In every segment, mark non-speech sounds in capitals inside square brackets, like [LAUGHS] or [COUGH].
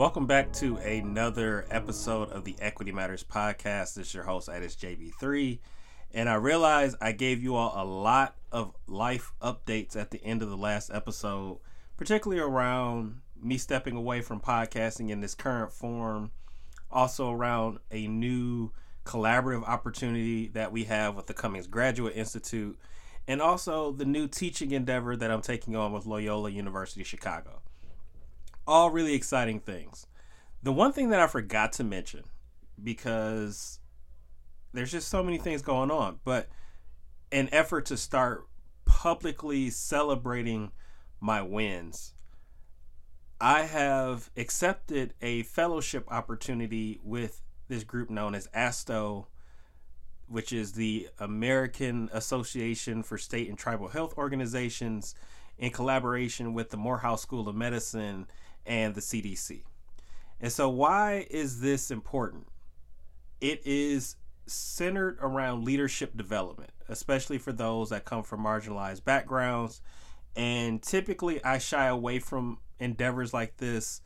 Welcome back to another episode of the Equity Matters podcast. This is your host, Addis JB3. And I realize I gave you all a lot of life updates at the end of the last episode, particularly around me stepping away from podcasting in this current form, also around a new collaborative opportunity that we have with the Cummings Graduate Institute, and also the new teaching endeavor that I'm taking on with Loyola University Chicago. All really exciting things. The one thing that I forgot to mention, because there's just so many things going on, but an effort to start publicly celebrating my wins. I have accepted a fellowship opportunity with this group known as ASTHO, which is the American Association for State and Tribal Health Organizations, in collaboration with the Morehouse School of Medicine and the CDC. And so, why is this important? It is centered around leadership development, especially for those that come from marginalized backgrounds. And typically, I shy away from endeavors like this,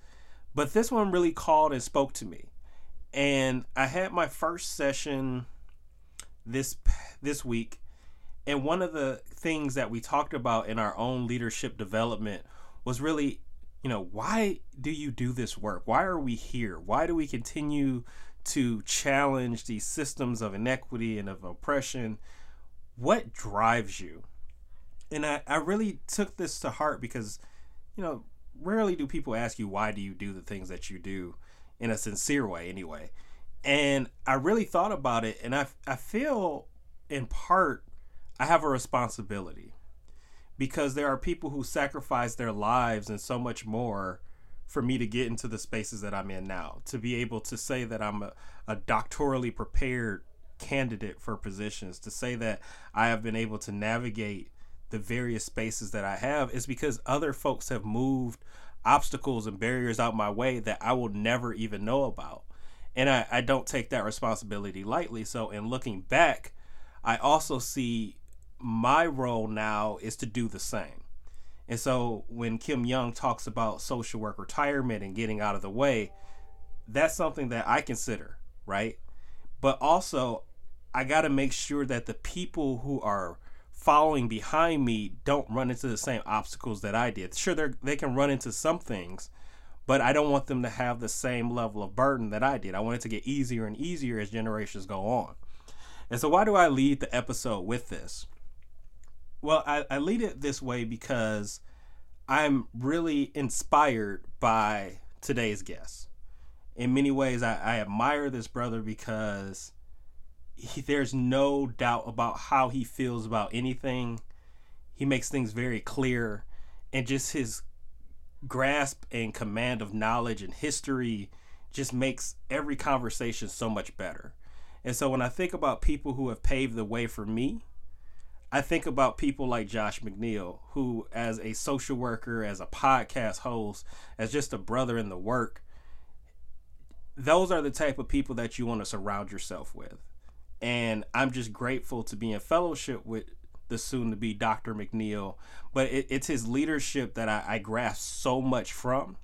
but this one really called and spoke to me. And I had my first session this this week, and one of the things that we talked about in our own leadership development was really, you know, why do you do this work? Why are we here? Why do we continue to challenge these systems of inequity and of oppression? What drives you? And I, I really took this to heart because, you know, rarely do people ask you why do you do the things that you do in a sincere way anyway. And I really thought about it and I I feel in part I have a responsibility because there are people who sacrifice their lives and so much more for me to get into the spaces that I'm in now, to be able to say that I'm a, a doctorally prepared candidate for positions, to say that I have been able to navigate the various spaces that I have is because other folks have moved obstacles and barriers out my way that I will never even know about. And I, I don't take that responsibility lightly. So, in looking back, I also see my role now is to do the same. And so, when Kim Young talks about social work retirement and getting out of the way, that's something that I consider, right? But also, I got to make sure that the people who are following behind me don't run into the same obstacles that I did. Sure, they they can run into some things, but I don't want them to have the same level of burden that I did. I want it to get easier and easier as generations go on. And so, why do I lead the episode with this? Well, I, I lead it this way because I'm really inspired by today's guest. In many ways, I, I admire this brother because he, there's no doubt about how he feels about anything. He makes things very clear, and just his grasp and command of knowledge and history just makes every conversation so much better. And so when I think about people who have paved the way for me, I think about people like Josh McNeil, who, as a social worker, as a podcast host, as just a brother in the work, those are the type of people that you want to surround yourself with and I'm just grateful to be in fellowship with the soon to be Dr. McNeil. But it, it's his leadership that I, I, grasp so much from.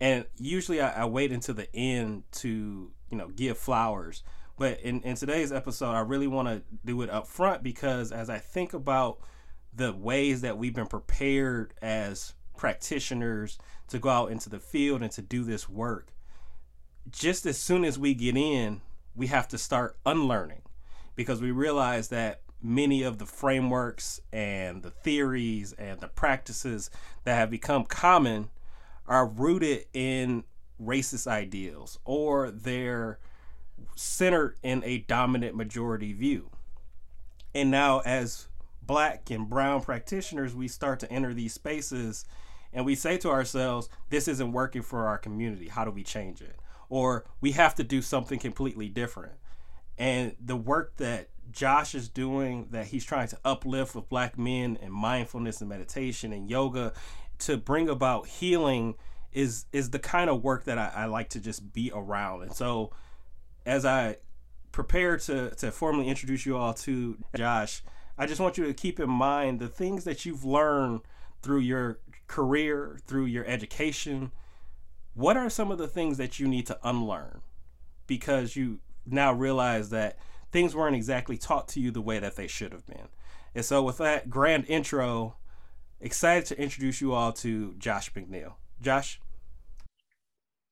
And usually I, I, wait until the end to, you know, give flowers. But in, in today's episode, I really want to do it up front because as I think about the ways that we've been prepared as practitioners to go out into the field and to do this work, just as soon as we get in, we have to start unlearning because we realize that many of the frameworks and the theories and the practices that have become common are rooted in racist ideals or they're centered in a dominant majority view. And now, as black and brown practitioners, we start to enter these spaces and we say to ourselves, this isn't working for our community. How do we change it? or we have to do something completely different. And the work that Josh is doing, that he's trying to uplift with black men and mindfulness and meditation and yoga to bring about healing is is the kind of work that I, I like to just be around. And so as I prepare to to formally introduce you all to Josh, I just want you to keep in mind the things that you've learned through your career, through your education, what are some of the things that you need to unlearn because you now realize that things weren't exactly taught to you the way that they should have been. And so, with that grand intro, excited to introduce you all to Josh McNeil. Josh,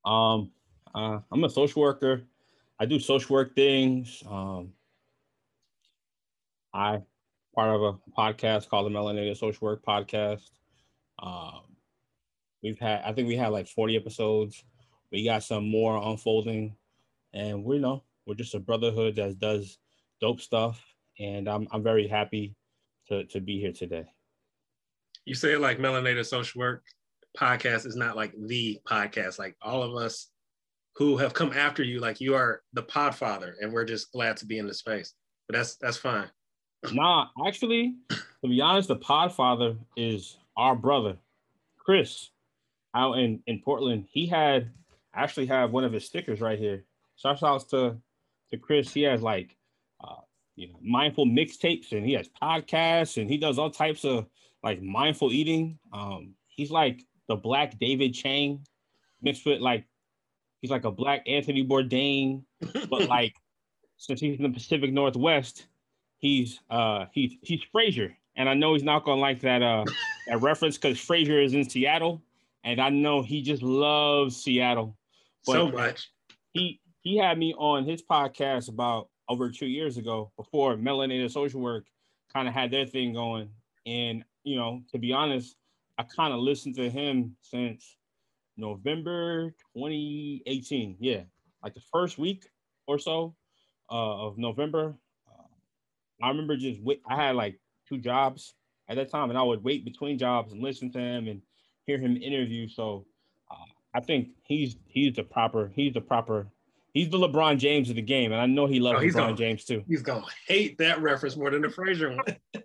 um, uh, I'm a social worker. I do social work things. Um, I part of a podcast called the Melanated Social Work Podcast. Um, we've had, I think we had like 40 episodes. We got some more unfolding, and we know we're just a brotherhood that does dope stuff, and I'm I'm very happy to to be here today. You say like Melanated Social Work podcast is not like the podcast. Like all of us who have come after you, like you are the podfather, and we're just glad to be in the space. But that's that's fine. [LAUGHS] Nah, actually, to be honest, the podfather is our brother, Chris, out in in Portland. He had actually have one of his stickers right here. Shouts out to to Chris. He has like uh, you know mindful mixtapes and he has podcasts and he does all types of like mindful eating. Um, he's like the black David Chang mixed with like he's like a black Anthony Bourdain, but [LAUGHS] like since he's in the Pacific Northwest, he's uh he's he's Frasier. And I know he's not gonna like that uh that reference because Frasier is in Seattle, and I know he just loves Seattle. But so much. He he had me on his podcast about over two years ago before Melanated Social Work kind of had their thing going. And, you know, to be honest, I kind of listened to him since November 2018. Yeah, like the first week or so uh, of November. Uh, I remember just wait, I had like two jobs at that time, and I would wait between jobs and listen to him and hear him interview. So uh, I think he's he's the proper he's the proper He's the LeBron James of the game, and I know he loves oh, LeBron gonna, James too. He's gonna hate that reference more than the Frasier one. [LAUGHS]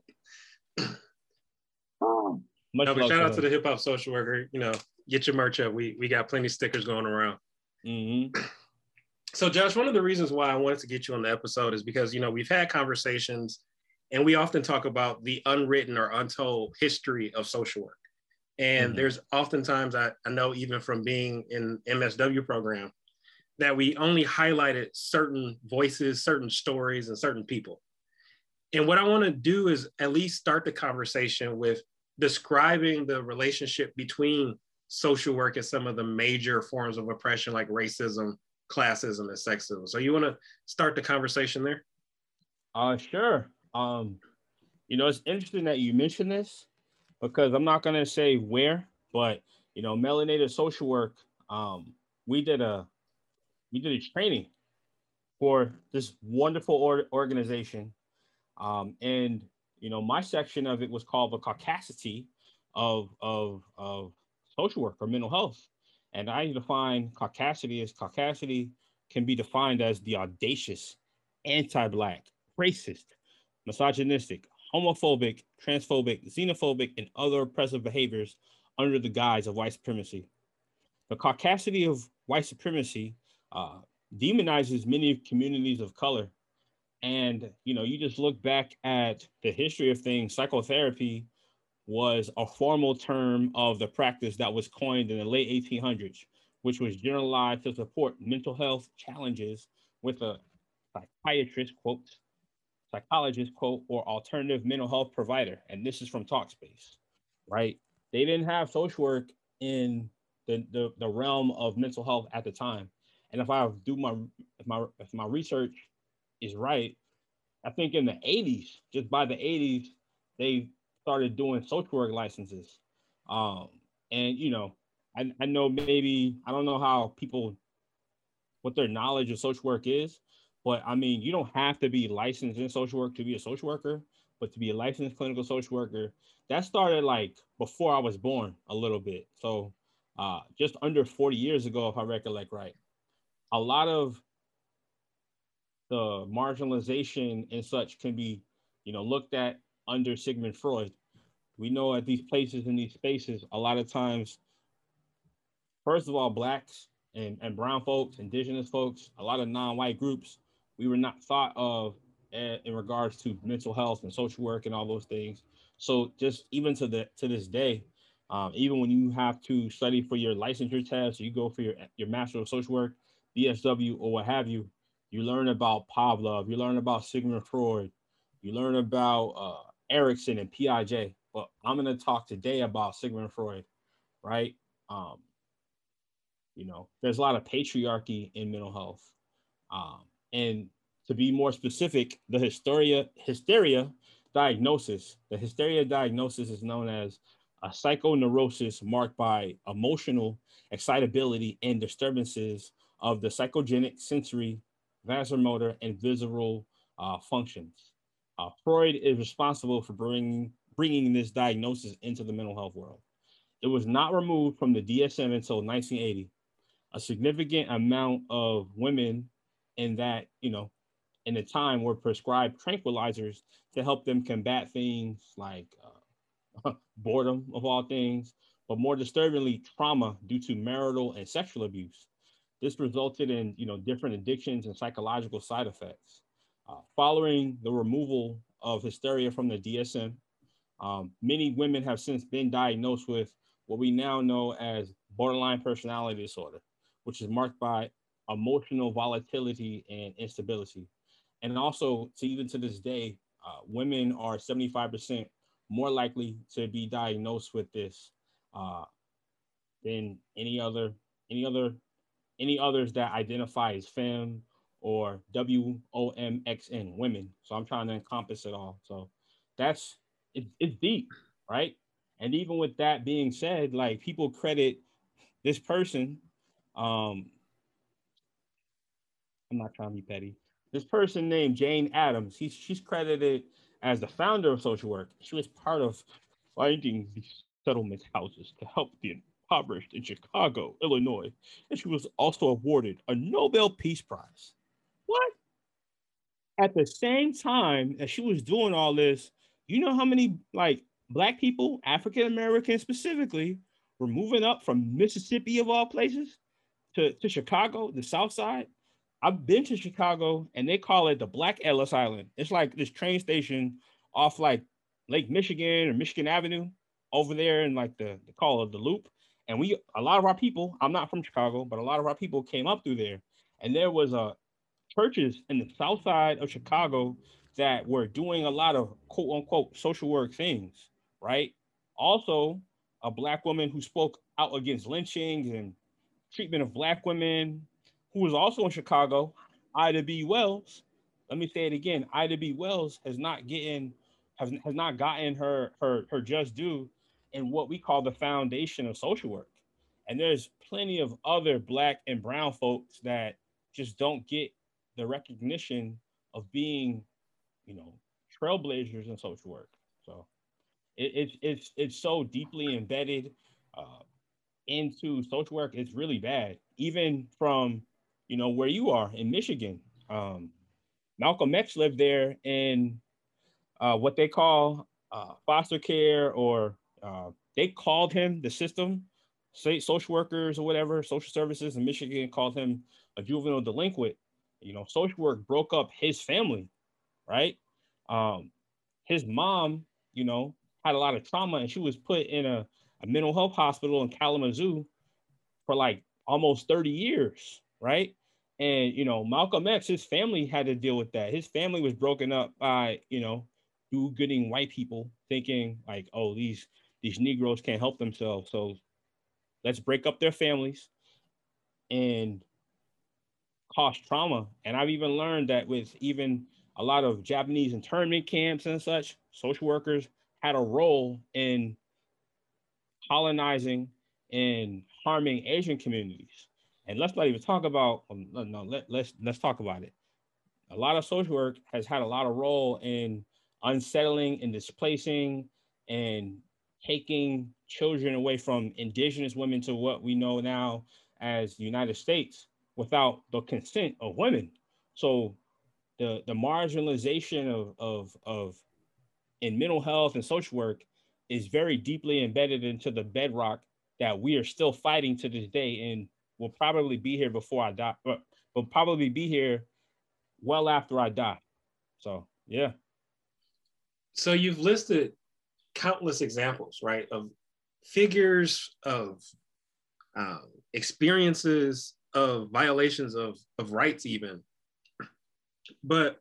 Much no, but shout out to the hip hop social worker. You know, get your merch up. We we got plenty of stickers going around. Mm-hmm. [CLEARS THROAT] So, Josh, one of the reasons why I wanted to get you on the episode is because you know we've had conversations, and we often talk about the unwritten or untold history of social work. And mm-hmm. there's oftentimes I, I know even from being in MSW program, that we only highlighted certain voices, certain stories, and certain people. And what I want to do is at least start the conversation with describing the relationship between social work and some of the major forms of oppression like racism, classism, and sexism. So you want to start the conversation there? Uh sure. Um, you know, it's interesting that you mentioned this because I'm not gonna say where, but you know, melanated social work, um, we did a we did a training for this wonderful or- organization. Um, and, you know, my section of it was called the caucasity of, of, of social work or mental health. And I define caucasity as caucasity can be defined as the audacious, anti-black, racist, misogynistic, homophobic, transphobic, xenophobic, and other oppressive behaviors under the guise of white supremacy. The caucasity of white supremacy uh, demonizes many communities of color. And you know, you just look back at the history of things. Psychotherapy was a formal term of the practice that was coined in the late 1800s, which was generalized to support mental health challenges with a psychiatrist quote, psychologist quote, or alternative mental health provider. And this is from Talkspace, right? They didn't have social work in the, the, the realm of mental health at the time. And if I do my if my if my research is right, I think in the 80s, just by the 80s, they started doing social work licenses. Um, and you know, I, I know maybe I don't know how people what their knowledge of social work is, but I mean, you don't have to be licensed in social work to be a social worker, but to be a licensed clinical social worker, that started like before I was born a little bit. So uh, just under 40 years ago, if I recollect right a lot of the marginalization and such can be, you know, looked at under Sigmund Freud. We know at these places in these spaces, a lot of times, first of all, blacks and, and brown folks, indigenous folks, a lot of non-white groups, we were not thought of in regards to mental health and social work and all those things. So just even to the to this day, Um, even when you have to study for your licensure test, you go for your, your Master of Social Work, BSW, or what have you, you learn about Pavlov, you learn about Sigmund Freud, you learn about uh, Erikson and Piaget. But I'm going to talk today about Sigmund Freud, right? Um, you know, there's a lot of patriarchy in mental health. Um, and to be more specific, the hysteria, hysteria diagnosis, the hysteria diagnosis is known as a psychoneurosis marked by emotional excitability and disturbances of the psychogenic, sensory, vasomotor, and visceral uh, functions. Uh, Freud is responsible for bringing, bringing this diagnosis into the mental health world. It was not removed from the DSM until 1980. A significant amount of women in that, you know, in the time were prescribed tranquilizers to help them combat things like uh, [LAUGHS] boredom of all things, but more disturbingly, trauma due to marital and sexual abuse. This resulted in, you know, different addictions and psychological side effects. Uh, following the removal of hysteria from the DSM, um, many women have since been diagnosed with what we now know as borderline personality disorder, which is marked by emotional volatility and instability. And also, to even to this day, uh, women are 75% more likely to be diagnosed with this uh, than any other any other any others that identify as femme or WOMXN women. So I'm trying to encompass it all. So that's it, it's deep, right? And even with that being said, like people credit this person. Um, I'm not trying to be petty. This person named Jane Addams, he's, she's credited as the founder of social work. She was part of finding these settlement houses to help the impoverished in Chicago, Illinois. And she was also awarded a Nobel Peace Prize. What? At the same time as she was doing all this, you know how many like black people, African Americans specifically, were moving up from Mississippi of all places to, to Chicago, the South Side. I've been to Chicago and they call it the Black Ellis Island. It's like this train station off like Lake Michigan or Michigan Avenue over there in like the, the call of the loop. And we a lot of our people, I'm not from Chicago, but a lot of our people came up through there. And there was a churches in the south side of Chicago that were doing a lot of quote unquote social work things, right? Also, a black woman who spoke out against lynchings and treatment of black women, who was also in Chicago, Ida B. Wells. Let me say it again: Ida B. Wells has not getting has, has not gotten her her her just due in what we call the foundation of social work. And there's plenty of other black and brown folks that just don't get the recognition of being, you know, trailblazers in social work. So it, it's it's it's so deeply embedded uh, into social work. It's really bad, even from you know where you are in Michigan. Um, Malcolm X lived there in uh, what they call uh, foster care, or uh, they called him the system. Say social workers or whatever, social services in Michigan called him a juvenile delinquent you know, social work broke up his family, right? Um, his mom, you know, had a lot of trauma and she was put in a, a mental health hospital in Kalamazoo for like almost 30 years, right? And you know, Malcolm X, his family had to deal with that. His family was broken up by, you know, do-gooding white people thinking like, oh, these these Negroes can't help themselves. So let's break up their families and cause trauma. And I've even learned that with even a lot of Japanese internment camps and such, social workers had a role in colonizing and harming Asian communities. And let's not even talk about um, no, let, let's let's talk about it. A lot of social work has had a lot of role in unsettling and displacing and taking children away from indigenous women to what we know now as the United States without the consent of women. So the the marginalization of of of in mental health and social work is very deeply embedded into the bedrock that we are still fighting to this day and will probably be here before I die, but will probably be here well after I die. So yeah. So you've listed countless examples, right, of figures of um, experiences of violations of, of rights even. But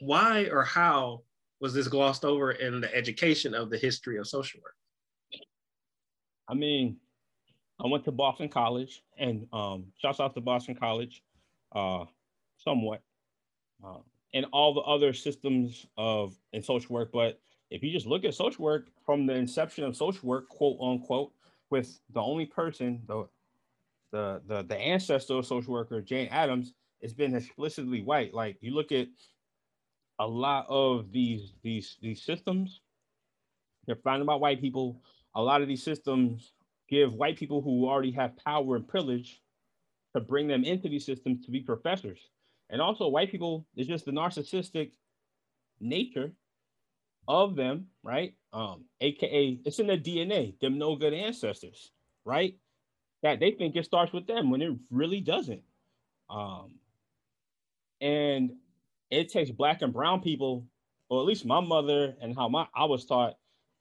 why or how was this glossed over in the education of the history of social work? I mean i went to boston college and um shouts out to boston college uh somewhat uh, and all the other systems of in social work. But if you just look at social work from the inception of social work, quote unquote, with the only person, the the the, the ancestor of social worker, Jane Addams, it's been explicitly white. Like you look at a lot of these these these systems, they're founded by white people. A lot of these systems give white people who already have power and privilege to bring them into these systems to be professors. And also white people, it's just the narcissistic nature of them, right? Um, aka it's in their DNA, them no good ancestors, right? That they think it starts with them when it really doesn't. Um, and it takes black and brown people, or at least my mother and how my I was taught,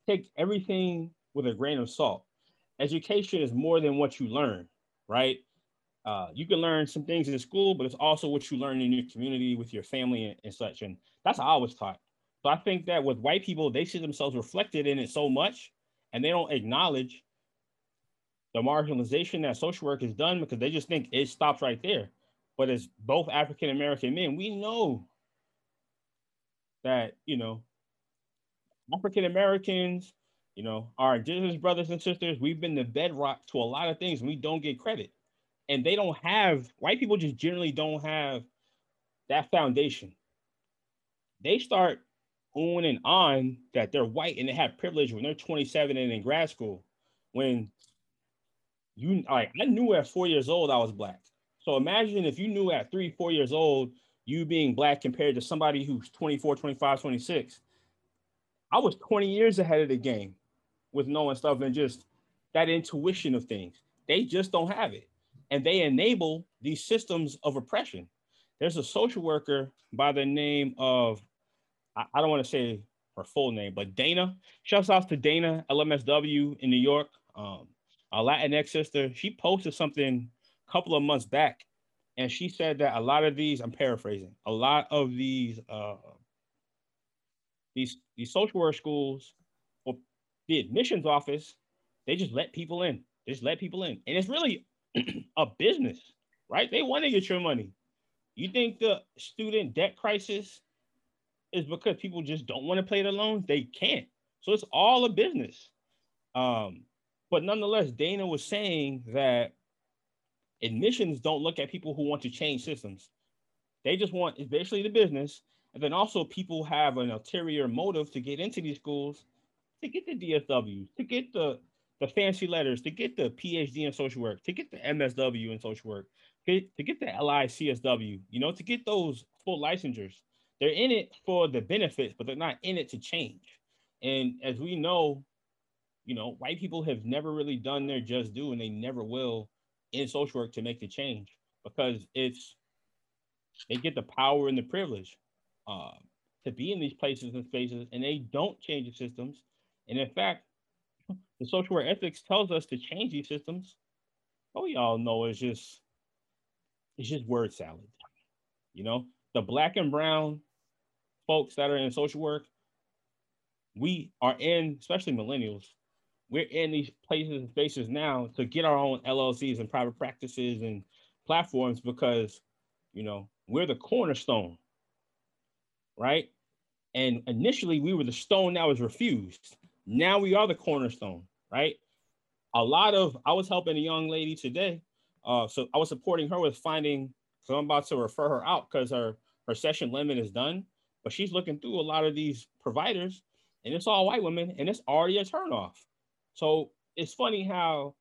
take everything with a grain of salt. Education is more than what you learn, right? Uh, you can learn some things in school, but it's also what you learn in your community with your family and, and such. And that's how I was taught. So I think that with white people, they see themselves reflected in it so much, and they don't acknowledge the marginalization that social work has done because they just think it stops right there. But as both African American men, we know that you know African Americans, you know, our indigenous brothers and sisters, we've been the bedrock to a lot of things, and we don't get credit. And they don't have white people just generally don't have that foundation. They start on and on that they're white and they have privilege when they're 27 and in grad school. When you like, I knew at four years old I was black. So imagine if you knew at three, four years old, you being black compared to somebody who's 24, 25, 26. I was 20 years ahead of the game with knowing stuff and just that intuition of things. They just don't have it. And they enable these systems of oppression. There's a social worker by the name of I, don't want to say her full name, but Dana. Shouts out to Dana LMSW in New York. Um, a Latinx sister. She posted something a couple of months back, and she said that a lot of these, I'm paraphrasing, a lot of these uh, these these social work schools or the admissions office, they just let people in. They just let people in, and it's really [CLEARS THROAT] a business, right? They want to get your money. You think the student debt crisis is because people just don't want to pay the loans. They can't. So it's all a business. Um, but nonetheless, Dana was saying that admissions don't look at people who want to change systems. They just want it's basically the business. And then also people have an ulterior motive to get into these schools to get the DSWs, to get the the fancy letters, to get the PhD in social work, to get the MSW in social work, to get the LICSW, you know, to get those full licensures they're in it for the benefits, but they're not in it to change. And as we know, you know, white people have never really done their just due, and they never will in social work to make the change because it's they get the power and the privilege uh, to be in these places and spaces, and they don't change the systems. And in fact, the social work ethics tells us to change these systems. Oh, y'all know it's just it's just word salad. You know, the black and brown folks that are in social work, we are in, especially millennials, we're in these places and spaces now to get our own LLCs and private practices and platforms because, you know, we're the cornerstone, right? And initially we were the stone that was refused. Now we are the cornerstone, right? A lot of, I was helping a young lady today. Uh, so I was supporting her with finding, so I'm about to refer her out because her, her session limit is done. But she's looking through a lot of these providers, and it's all white women, and it's already a turnoff. So it's funny how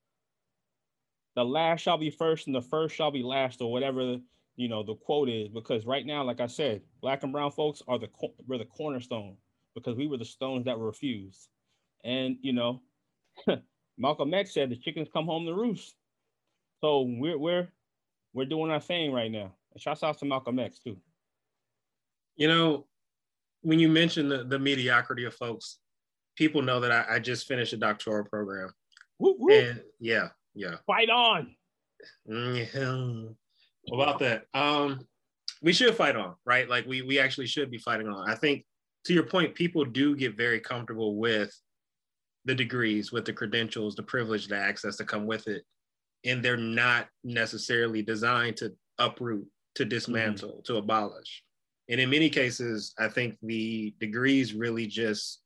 the last shall be first and the first shall be last, or whatever you know the quote is. Because right now, like I said, black and brown folks are the we're the cornerstone because we were the stones that were refused. And you know, [LAUGHS] Malcolm X said the chickens come home to roost. So we're we're we're doing our thing right now. And shouts out to Malcolm X too. You know, when you mention the, the mediocrity of folks, people know that I, I just finished a doctoral program. Woo, woo. And yeah, yeah. Fight on. Mm-hmm. About that, um, we should fight on, right? Like we we actually should be fighting on. I think to your point, people do get very comfortable with the degrees, with the credentials, the privilege, the access to come with it, and they're not necessarily designed to uproot, to dismantle, mm-hmm. to abolish. And in many cases, I think the degrees really just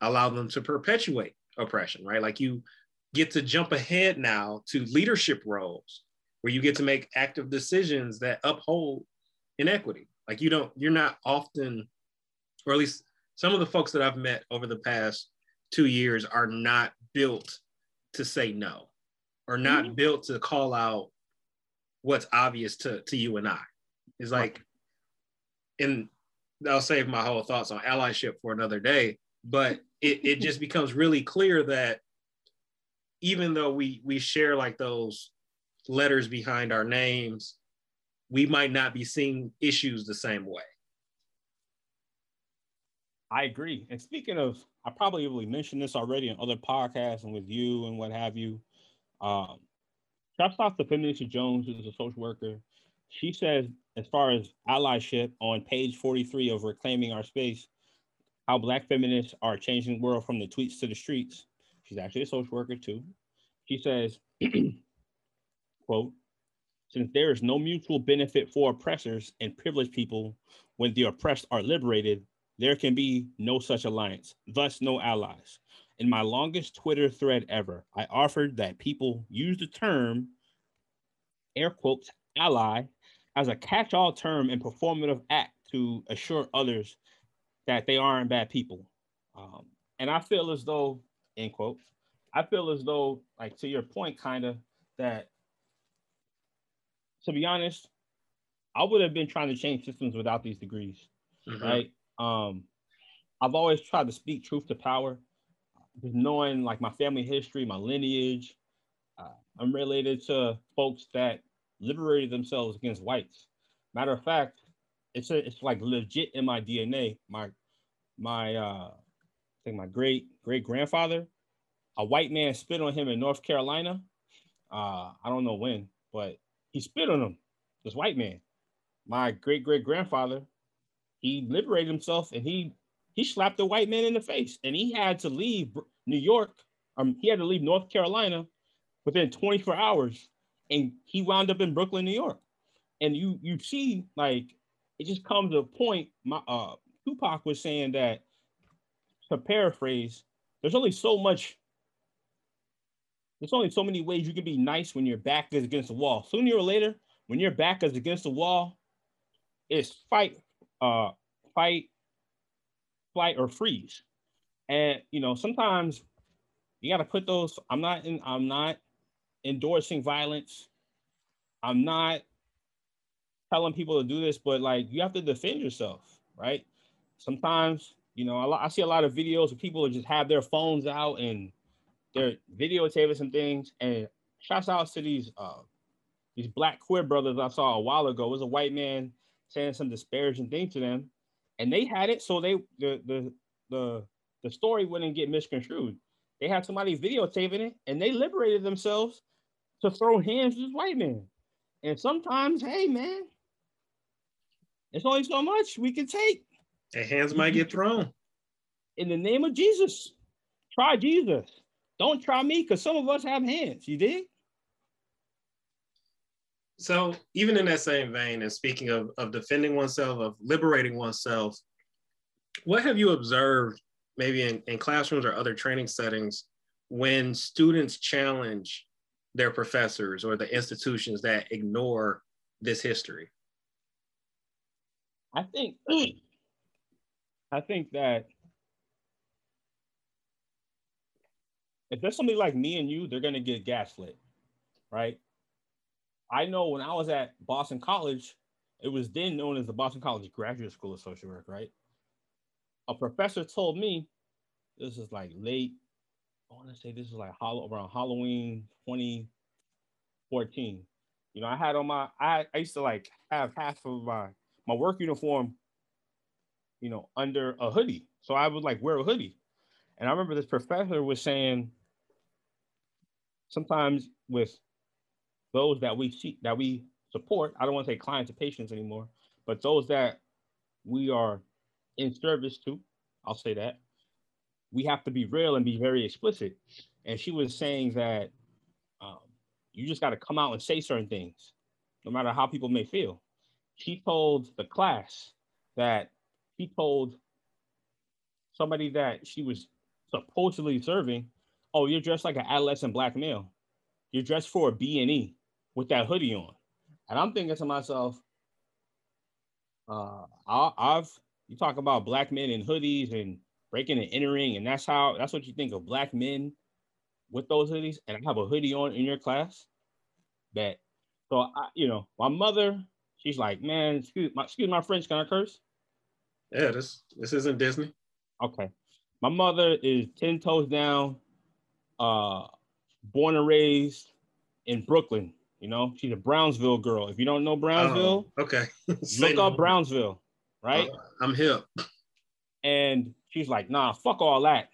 allow them to perpetuate oppression, right? Like you get to jump ahead now to leadership roles where you get to make active decisions that uphold inequity. Like you don't, you're not often, or at least some of the folks that I've met over the past two years are not built to say no or not mm-hmm. built to call out what's obvious to, to you and I. It's like, and I'll save my whole thoughts on allyship for another day, but it, it [LAUGHS] just becomes really clear that even though we we share like those letters behind our names, we might not be seeing issues the same way. I agree. And speaking of, I probably really mentioned this already in other podcasts and with you and what have you. Um, shouts out to Feminista Jones, who's a social worker. She says, as far as allyship on page 43 of Reclaiming Our Space, how Black feminists are changing the world from the tweets to the streets. She's actually a social worker too. She says, [CLEARS THROAT] quote, since there is no mutual benefit for oppressors and privileged people when the oppressed are liberated, there can be no such alliance, thus, no allies. In my longest Twitter thread ever, I offered that people use the term, air quotes, ally, as a catch all term and performative act to assure others that they aren't bad people. Um, and I feel as though, end quote, I feel as though, like to your point, kind of, that to be honest, I would have been trying to change systems without these degrees, mm-hmm. right? Um, I've always tried to speak truth to power, just knowing like my family history, my lineage. Uh, I'm related to folks that liberated themselves against whites. Matter of fact, it's a, it's like legit in my DNA. My my uh, I think my great great grandfather, a white man spit on him in North Carolina. Uh, I don't know when, but he spit on him. This white man. My great great grandfather he liberated himself and he he slapped the white man in the face and he had to leave New York. Um, he had to leave North Carolina within 24 hours, and he wound up in Brooklyn, New York. And you you see like it just comes to a point. My uh, Tupac was saying that to paraphrase, there's only so much. There's only so many ways you can be nice when your back is against the wall. Sooner or later, when your back is against the wall, it's fight uh, fight, flight, or freeze. And you know, sometimes you got to put those. I'm not in. I'm not endorsing violence. I'm not telling people to do this, but like you have to defend yourself, right? Sometimes, you know, I see a lot of videos of people just have their phones out and they're videotaping some things. And shouts out to these uh, these black queer brothers I saw a while ago. It was a white man saying some disparaging thing to them, and they had it so they the the the the story wouldn't get misconstrued. They had somebody videotaping it, and they liberated themselves to throw hands with this white man. And sometimes, hey man, it's only so much we can take. And hands might get thrown. In the name of Jesus, try Jesus. Don't try me, because some of us have hands. You did. So even in that same vein, and speaking of, of defending oneself, of liberating oneself, what have you observed maybe in, in classrooms or other training settings when students challenge their professors or the institutions that ignore this history? I think I think that if there's somebody like me and you, they're gonna get gaslit, right? I know when I was at Boston College, it was then known as the Boston College Graduate School of Social Work, right? A professor told me this is like late, I want to say this is like around Halloween 2014. You know, I had on my, I, I used to like have half of my, my work uniform, you know, under a hoodie. So I would like wear a hoodie. And I remember this professor was saying, sometimes with those that we see that we support, I don't want to say clients or patients anymore, but those that we are in service to, I'll say that, we have to be real and be very explicit. And she was saying that um, you just got to come out and say certain things, no matter how people may feel. She told the class that she told somebody that she was supposedly serving, "Oh, you're dressed like an adolescent black male. You're dressed for a B and E with that hoodie on." And I'm thinking to myself, uh, I, I've you talk about black men in hoodies and breaking and entering, and that's how that's what you think of black men with those hoodies. And I have a hoodie on in your class. That so I, you know, my mother, she's like, man, excuse my excuse my French, can I curse? Yeah, this this isn't Disney. Okay. My mother is 10 toes down, uh, born and raised in Brooklyn. You know, she's a Brownsville girl. If you don't know Brownsville, oh, okay. [LAUGHS] look up Brownsville, right? Uh, I'm hip. And she's like, nah, fuck all that.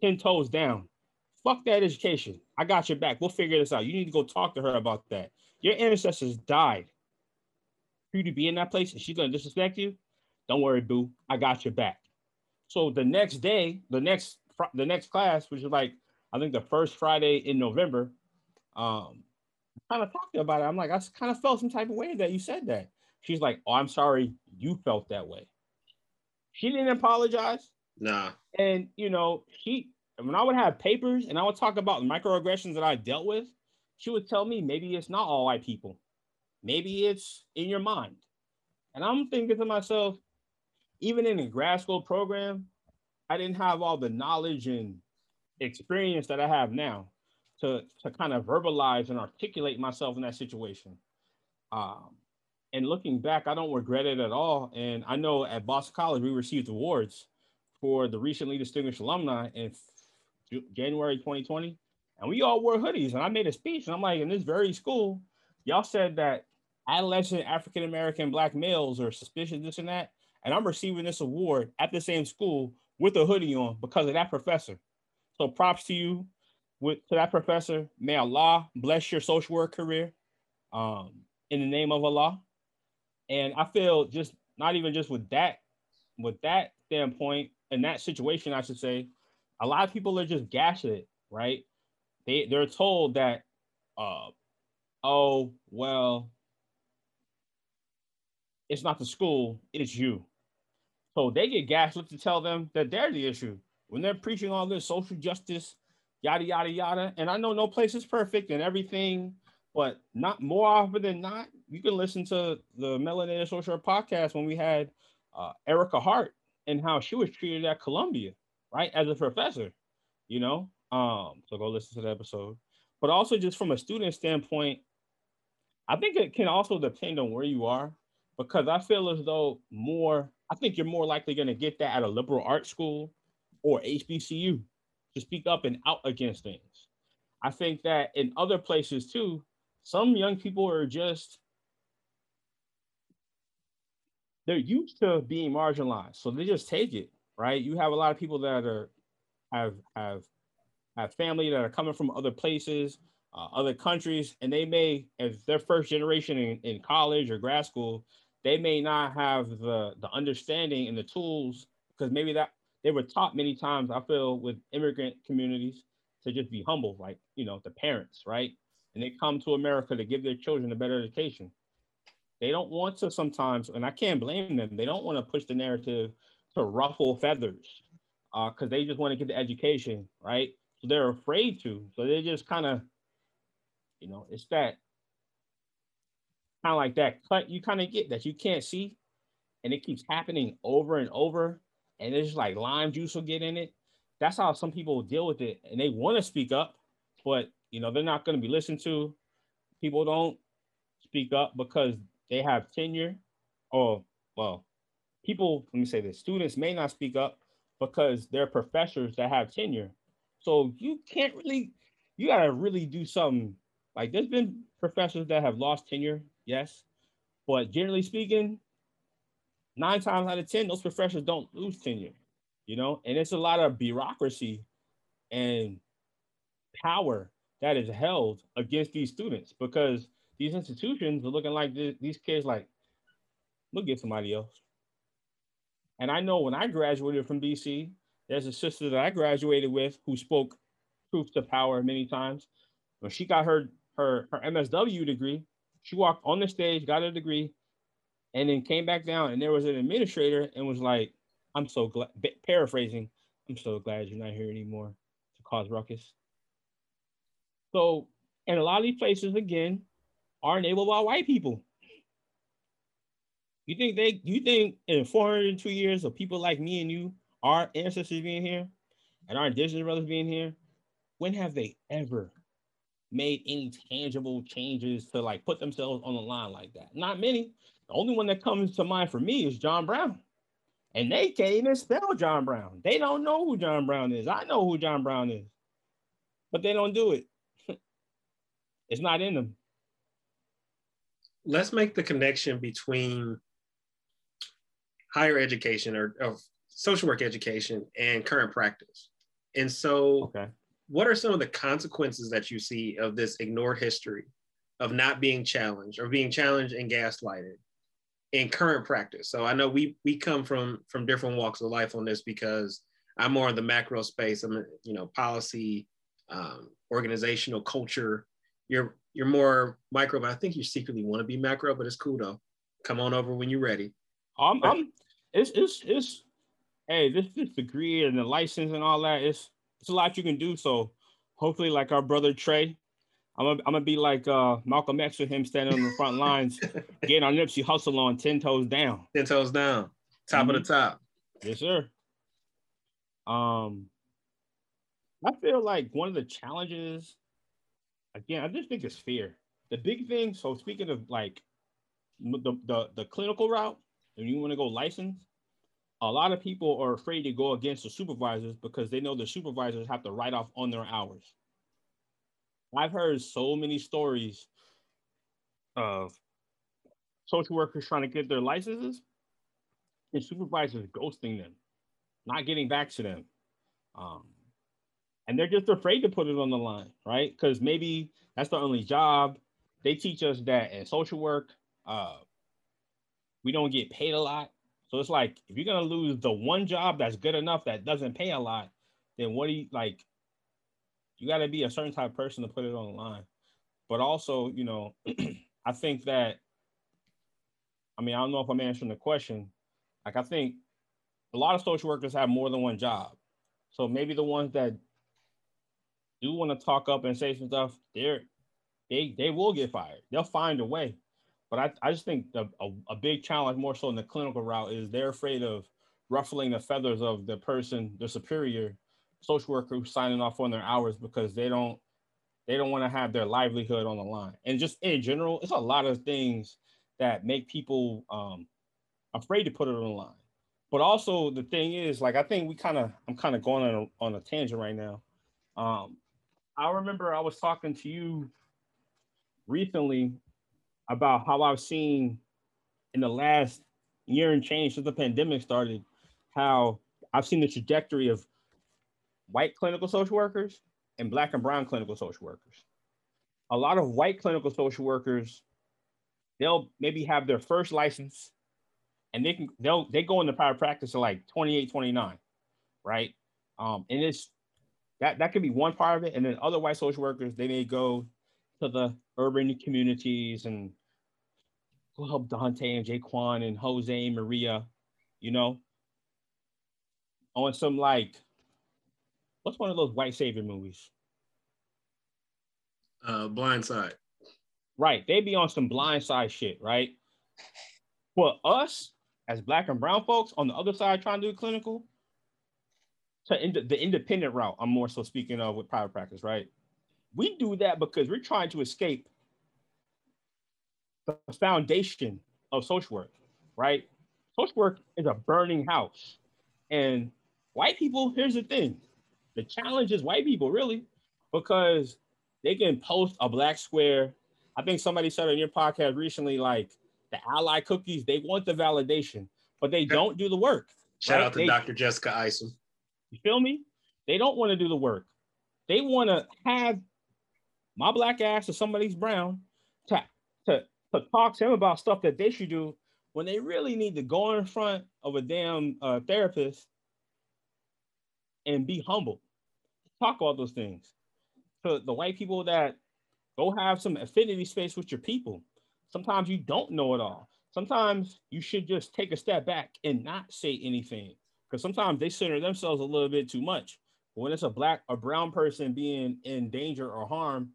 10 toes down. Fuck that education. I got your back. We'll figure this out. You need to go talk to her about that. Your ancestors died for you to be in that place and she's gonna disrespect you. Don't worry, boo. I got your back. So the next day, the next the next class, which is like I think the first Friday in November, um, kind of talked about it. I'm like, I kind of felt some type of way that you said that. She's like, Oh, I'm sorry you felt that way. She didn't apologize. Nah. And you know, she when I would have papers and I would talk about microaggressions that I dealt with, she would tell me maybe it's not all white people. Maybe it's in your mind. And I'm thinking to myself, even in a grad school program, I didn't have all the knowledge and experience that I have now to, to kind of verbalize and articulate myself in that situation. Um, and looking back, I don't regret it at all. And I know at Boston College, we received awards for the recently distinguished alumni in January 2020. And we all wore hoodies. And I made a speech. And I'm like, in this very school, y'all said that adolescent African American black males are suspicious, this and that and I'm receiving this award at the same school with a hoodie on because of that professor. So props to you with to that professor. May Allah bless your social work career um, in the name of Allah. And I feel just not even just with that, with that standpoint in that situation, I should say, a lot of people are just gaslit, right? They they're told that, uh, oh well, it's not the school, it's you. So they get gaslit to tell them that they're the issue when they're preaching all this social justice, yada yada yada. And I know no place is perfect and everything, but not more often than not, you can listen to the Melanated Social podcast when we had uh, Ericka Hart and how she was treated at Columbia, right, as a professor, you know. Um, so go listen to the episode. But also just from a student standpoint, I think it can also depend on where you are because I feel as though more, I think you're more likely going to get that at a liberal arts school or HBCU to speak up and out against things. I think that in other places too, some young people are just they're used to being marginalized, so they just take it. Right? You have a lot of people that are have have have family that are coming from other places, uh, other countries, and they may, as their first generation in, in college or grad school, they may not have the the understanding and the tools because maybe that they were taught many times i feel with immigrant communities to just be humble like you know the parents right? And they come to america to give their children a better education. They don't want to sometimes and i can't blame them they don't want to push the narrative to ruffle feathers because uh, they just want to get the education right? So they're afraid to so they just kind of you know it's that kind of like that cut you kind of get that you can't see, and it keeps happening over and over, and it's like lime juice will get in it. That's how some people deal with it, and they want to speak up, but you know they're not going to be listened to. People don't speak up because they have tenure, or well, people. Let me say this: students may not speak up because they're professors that have tenure. So you can't really, you gotta really do something. Like there's been professors that have lost tenure yes. But generally speaking, nine times out of 10, those professors don't lose tenure, you know, and it's a lot of bureaucracy and power that is held against these students because these institutions are looking like these kids like, we'll get somebody else. And I know when I graduated from BC, there's a sister that I graduated with who spoke truth to power many times. When she got her her her MSW degree, she walked on the stage, got a degree, and then came back down. And there was an administrator and was like, "I'm so glad." Paraphrasing, "I'm so glad you're not here anymore to cause ruckus." So, and a lot of these places again are enabled by white people. You think they? You think in 402 years of people like me and you, our ancestors being here, and our indigenous brothers being here, when have they ever made any tangible changes to like put themselves on the line like that? Not many. The only one that comes to mind for me is John Brown. And they can't even spell John Brown. They don't know who John Brown is. I know who John Brown is, but they don't do it. [LAUGHS] it's not in them. Let's make the connection between higher education or, or social work education and current practice. And so, okay. What are some of the consequences that you see of this ignored history of not being challenged or being challenged and gaslighted in current practice? So I know we we come from from different walks of life on this because I'm more in the macro space. I'm you know policy, um, organizational culture. You're you're more micro, but I think you secretly want to be macro. But it's cool though. Come on over when you're ready. I'm, I'm it's it's it's hey, this this degree and the license and all that, it's it's a lot you can do. So hopefully, like our brother Trey, I'm gonna, I'm gonna be like uh, Malcolm X with him standing on the front [LAUGHS] lines, getting our Nipsey Hussle on ten toes down. Ten toes down, top mm-hmm. of the top. Yes, sir. Um, I feel like one of the challenges, again, I just think it's fear. The big thing. So speaking of like the the, the clinical route, and you want to go license, a lot of people are afraid to go against the supervisors because they know the supervisors have to write off on their hours. I've heard so many stories of social workers trying to get their licenses and supervisors ghosting them, not getting back to them. Um, and they're just afraid to put it on the line, right? Because maybe that's the only job. They teach us that in social work, uh, we don't get paid a lot. So it's like if you're gonna lose the one job that's good enough that doesn't pay a lot, then what do you like? You got to be a certain type of person to put it on the line. But also, you know, [CLEARS THROAT] I think that. I mean, I don't know if I'm answering the question. Like, I think a lot of social workers have more than one job. So maybe the ones that do want to talk up and say some stuff, they're they they will get fired. They'll find a way. But I, I just think the, a, a big challenge more so in the clinical route is they're afraid of ruffling the feathers of the person, the superior social worker who's signing off on their hours because they don't they don't want to have their livelihood on the line. And just in general, it's a lot of things that make people um, afraid to put it on the line. But also the thing is, like I think we kind of I'm kind of going on a, on a tangent right now. Um, I remember I was talking to you recently about how I've seen in the last year and change since the pandemic started, how I've seen the trajectory of white clinical social workers and black and brown clinical social workers. A lot of white clinical social workers, they'll maybe have their first license and they can they'll they go into private practice at like 28, 29, right? Um, and it's that that could be one part of it. And then other white social workers, they may go to the urban communities and help Dante and Jaquan and Jose and Maria, you know, on some like, what's one of those white savior movies? Uh, Blind Side. Right, they be on some blind side shit, right? For us as black and brown folks on the other side trying to do clinical, to the independent route, I'm more so speaking of with private practice, right? We do that because we're trying to escape the foundation of social work, right? Social work is a burning house. And white people, here's the thing the challenge is white people, really, because they can post a black square. I think somebody said on your podcast recently, like the ally cookies, they want the validation, but they don't do the work. Shout right? out to they, Dr. Jessica Isom. You feel me? They don't want to do the work. They want to have my black ass or somebody's brown to, to, to talk to him about stuff that they should do when they really need to go in front of a damn uh, therapist and be humble. Talk about those things. To the white people that go have some affinity space with your people. Sometimes you don't know it all. Sometimes you should just take a step back and not say anything because sometimes they center themselves a little bit too much. When it's a black or brown person being in danger or harm,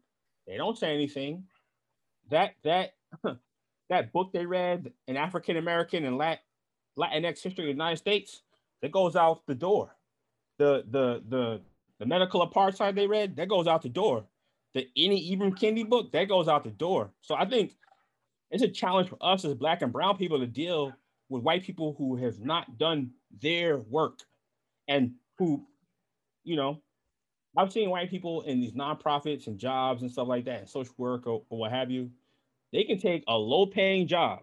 they don't say anything. That that [LAUGHS] that book they read an African American and Lat, Latinx history of the United States that goes out the door. The the the the medical apartheid they read that goes out the door. The any Ibram Kendi book that goes out the door. So I think it's a challenge for us as black and brown people to deal with white people who have not done their work and who, you know, I've seen white people in these nonprofits and jobs and stuff like that, and social work or, or what have you. They can take a low paying job,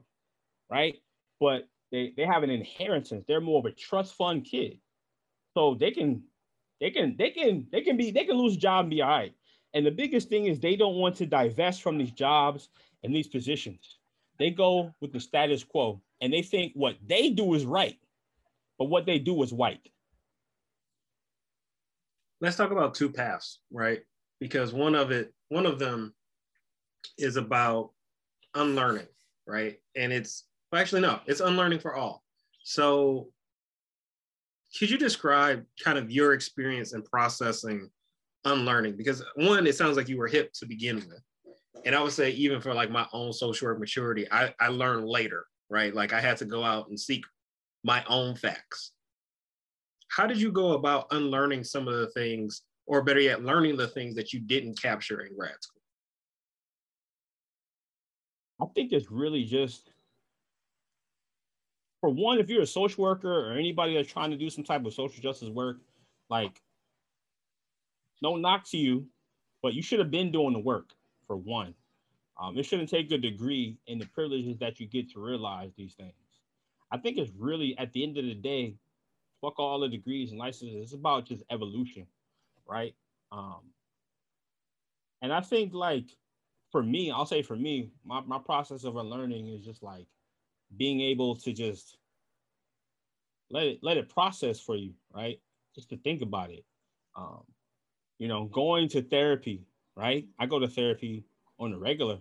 right? But they, they have an inheritance. They're more of a trust fund kid. So they can they can they can they can be they can lose a job and be all right. And the biggest thing is they don't want to divest from these jobs and these positions. They go with the status quo and they think what they do is right, but what they do is white. Let's talk about two paths, right? Because one of it, one of them is about unlearning, right? And it's well, actually no, it's unlearning for all. So could you describe kind of your experience in processing unlearning? Because one, it sounds like you were hip to begin with. And I would say even for like my own social maturity, I, I learned later, right? Like I had to go out and seek my own facts. How did you go about unlearning some of the things, or better yet, learning the things that you didn't capture in grad school? I think it's really just for one, if you're a social worker or anybody that's trying to do some type of social justice work, like no knock to you, but you should have been doing the work for one. Um, it shouldn't take a degree and the privileges that you get to realize these things. I think it's really at the end of the day, fuck all the degrees and licenses. It's about just evolution, right? Um, and I think like for me, I'll say for me, my, my process of learning is just like being able to just let it let it process for you, right? Just to think about it. Um, you know, going to therapy, right? I go to therapy on a regular,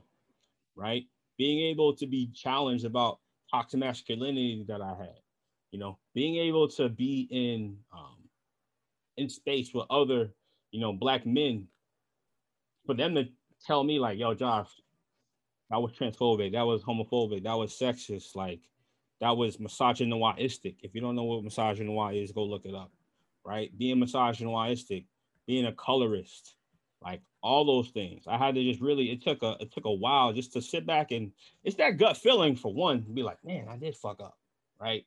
right? Being able to be challenged about toxic masculinity that I had, you know, being able to be in um, in space with other, you know, black men, for them to tell me like, yo, Josh, that was transphobic, that was homophobic, that was sexist, like that was misogynoistic. If you don't know what misogynoir is, go look it up. Right? Being misogynoistic, being a colorist, like all those things. I had to just really it took a it took a while just to sit back and it's that gut feeling for one be like, man, I did fuck up, right?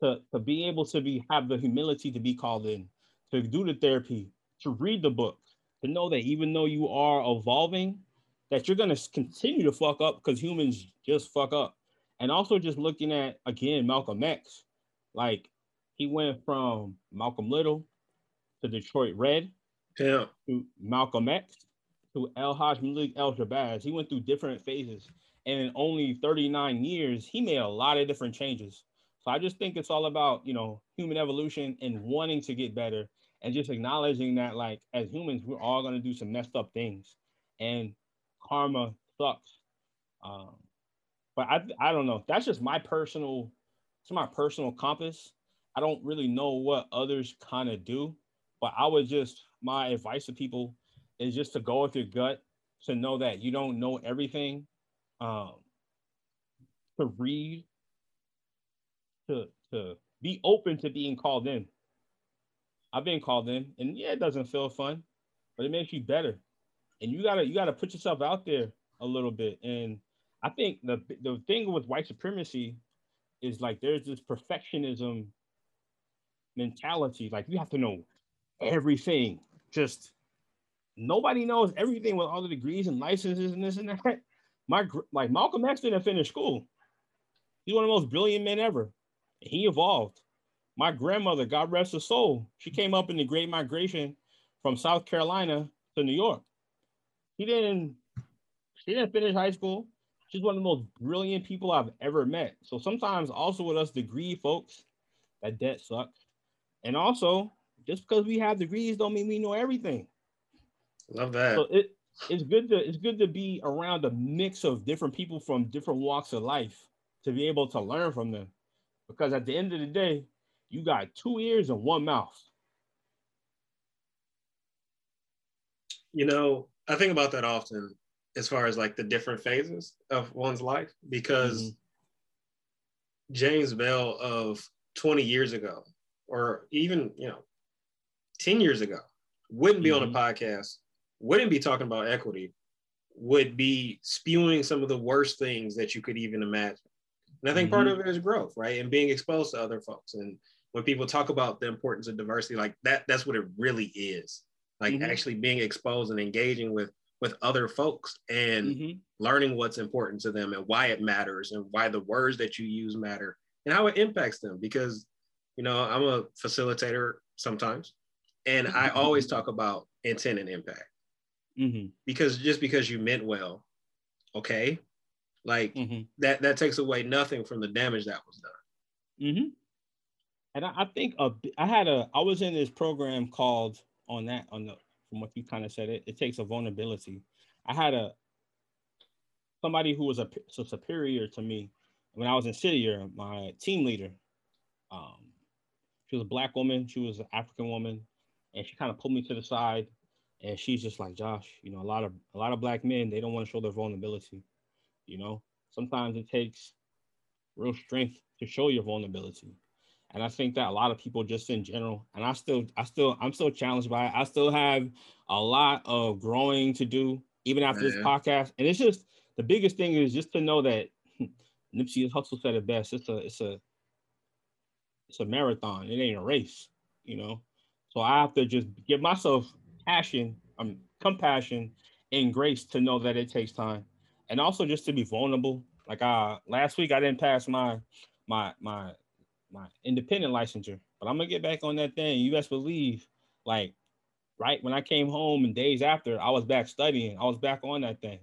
To to be able to be have the humility to be called in, to do the therapy, to read the book, to know that even though you are evolving, that you're gonna continue to fuck up because humans just fuck up. And also just looking at again Malcolm X, like he went from Malcolm Little to Detroit Red yeah. to Malcolm X to El Haj Malik El Shabazz. He went through different phases. And in only 39 years, he made a lot of different changes. So I just think it's all about, you know, human evolution and wanting to get better and just acknowledging that, like, as humans, we're all to do some messed up things. And karma sucks. Um, but I, I don't know. That's just my personal, it's my personal compass. I don't really know what others kind of do, but I would just my advice to people is just to go with your gut to know that you don't know everything um, to read to to be open to being called in i've been called in and yeah it doesn't feel fun but it makes you better and you gotta you gotta put yourself out there a little bit and i think the the thing with white supremacy is like there's this perfectionism mentality like you have to know everything just nobody knows everything with all the degrees and licenses and this and that. [LAUGHS] My like Malcolm X didn't finish school. He's one of the most brilliant men ever. He evolved. My grandmother, God rest her soul, she came up in the Great Migration from South Carolina to New York. She didn't she didn't finish high school. She's one of the most brilliant people I've ever met. So sometimes also with us degree folks, that debt sucks. And also, just because we have degrees don't mean we know everything. Love that. So it, it's good to it's good to be around a mix of different people from different walks of life to be able to learn from them. Because at the end of the day, you got two ears and one mouth. You know, I think about that often as far as like the different phases of one's life because mm-hmm. James Bell of 20 years ago or even, you know, 10 years ago wouldn't be mm-hmm. on a mm-hmm. podcast, wouldn't be talking about equity, would be spewing some of the worst things that you could even imagine. And I think mm-hmm. part of it is growth, right? And being exposed to other folks. And when people talk about the importance of diversity, like that, that's what it really is. Like mm-hmm. actually being exposed and engaging with with other folks and mm-hmm. learning what's important to them and why it matters and why the words that you use matter and how it impacts them. Because, you know, I'm a facilitator sometimes, and I always talk about intent and impact. Mm-hmm. Because just because you meant well, okay, like mm-hmm. that that takes away nothing from the damage that was done. And I, I think a, I had a I was in this program called on that on the from what you kind of said it it takes a vulnerability. I had a somebody who was a, a superior to me when I was in city year, my team leader. Um, she was a black woman. She was an African woman, and she kind of pulled me to the side, and she's just like, Josh, you know, a lot of a lot of black men they don't want to show their vulnerability. You know, sometimes it takes real strength to show your vulnerability. And I think that a lot of people just in general, and I still, I still, I'm still challenged by it. I still have a lot of growing to do, even after this podcast. And it's just the biggest thing is just to know that [LAUGHS] Nipsey Hussle said it best. It's a, it's a, it's a marathon. It ain't a race, you know. So I have to just give myself passion, um, compassion, and grace to know that it takes time and also just to be vulnerable. Like uh last week I didn't pass my my my my independent licensure, but I'm gonna get back on that thing. You best believe, like right when I came home and days after, I was back studying. I was back on that thing,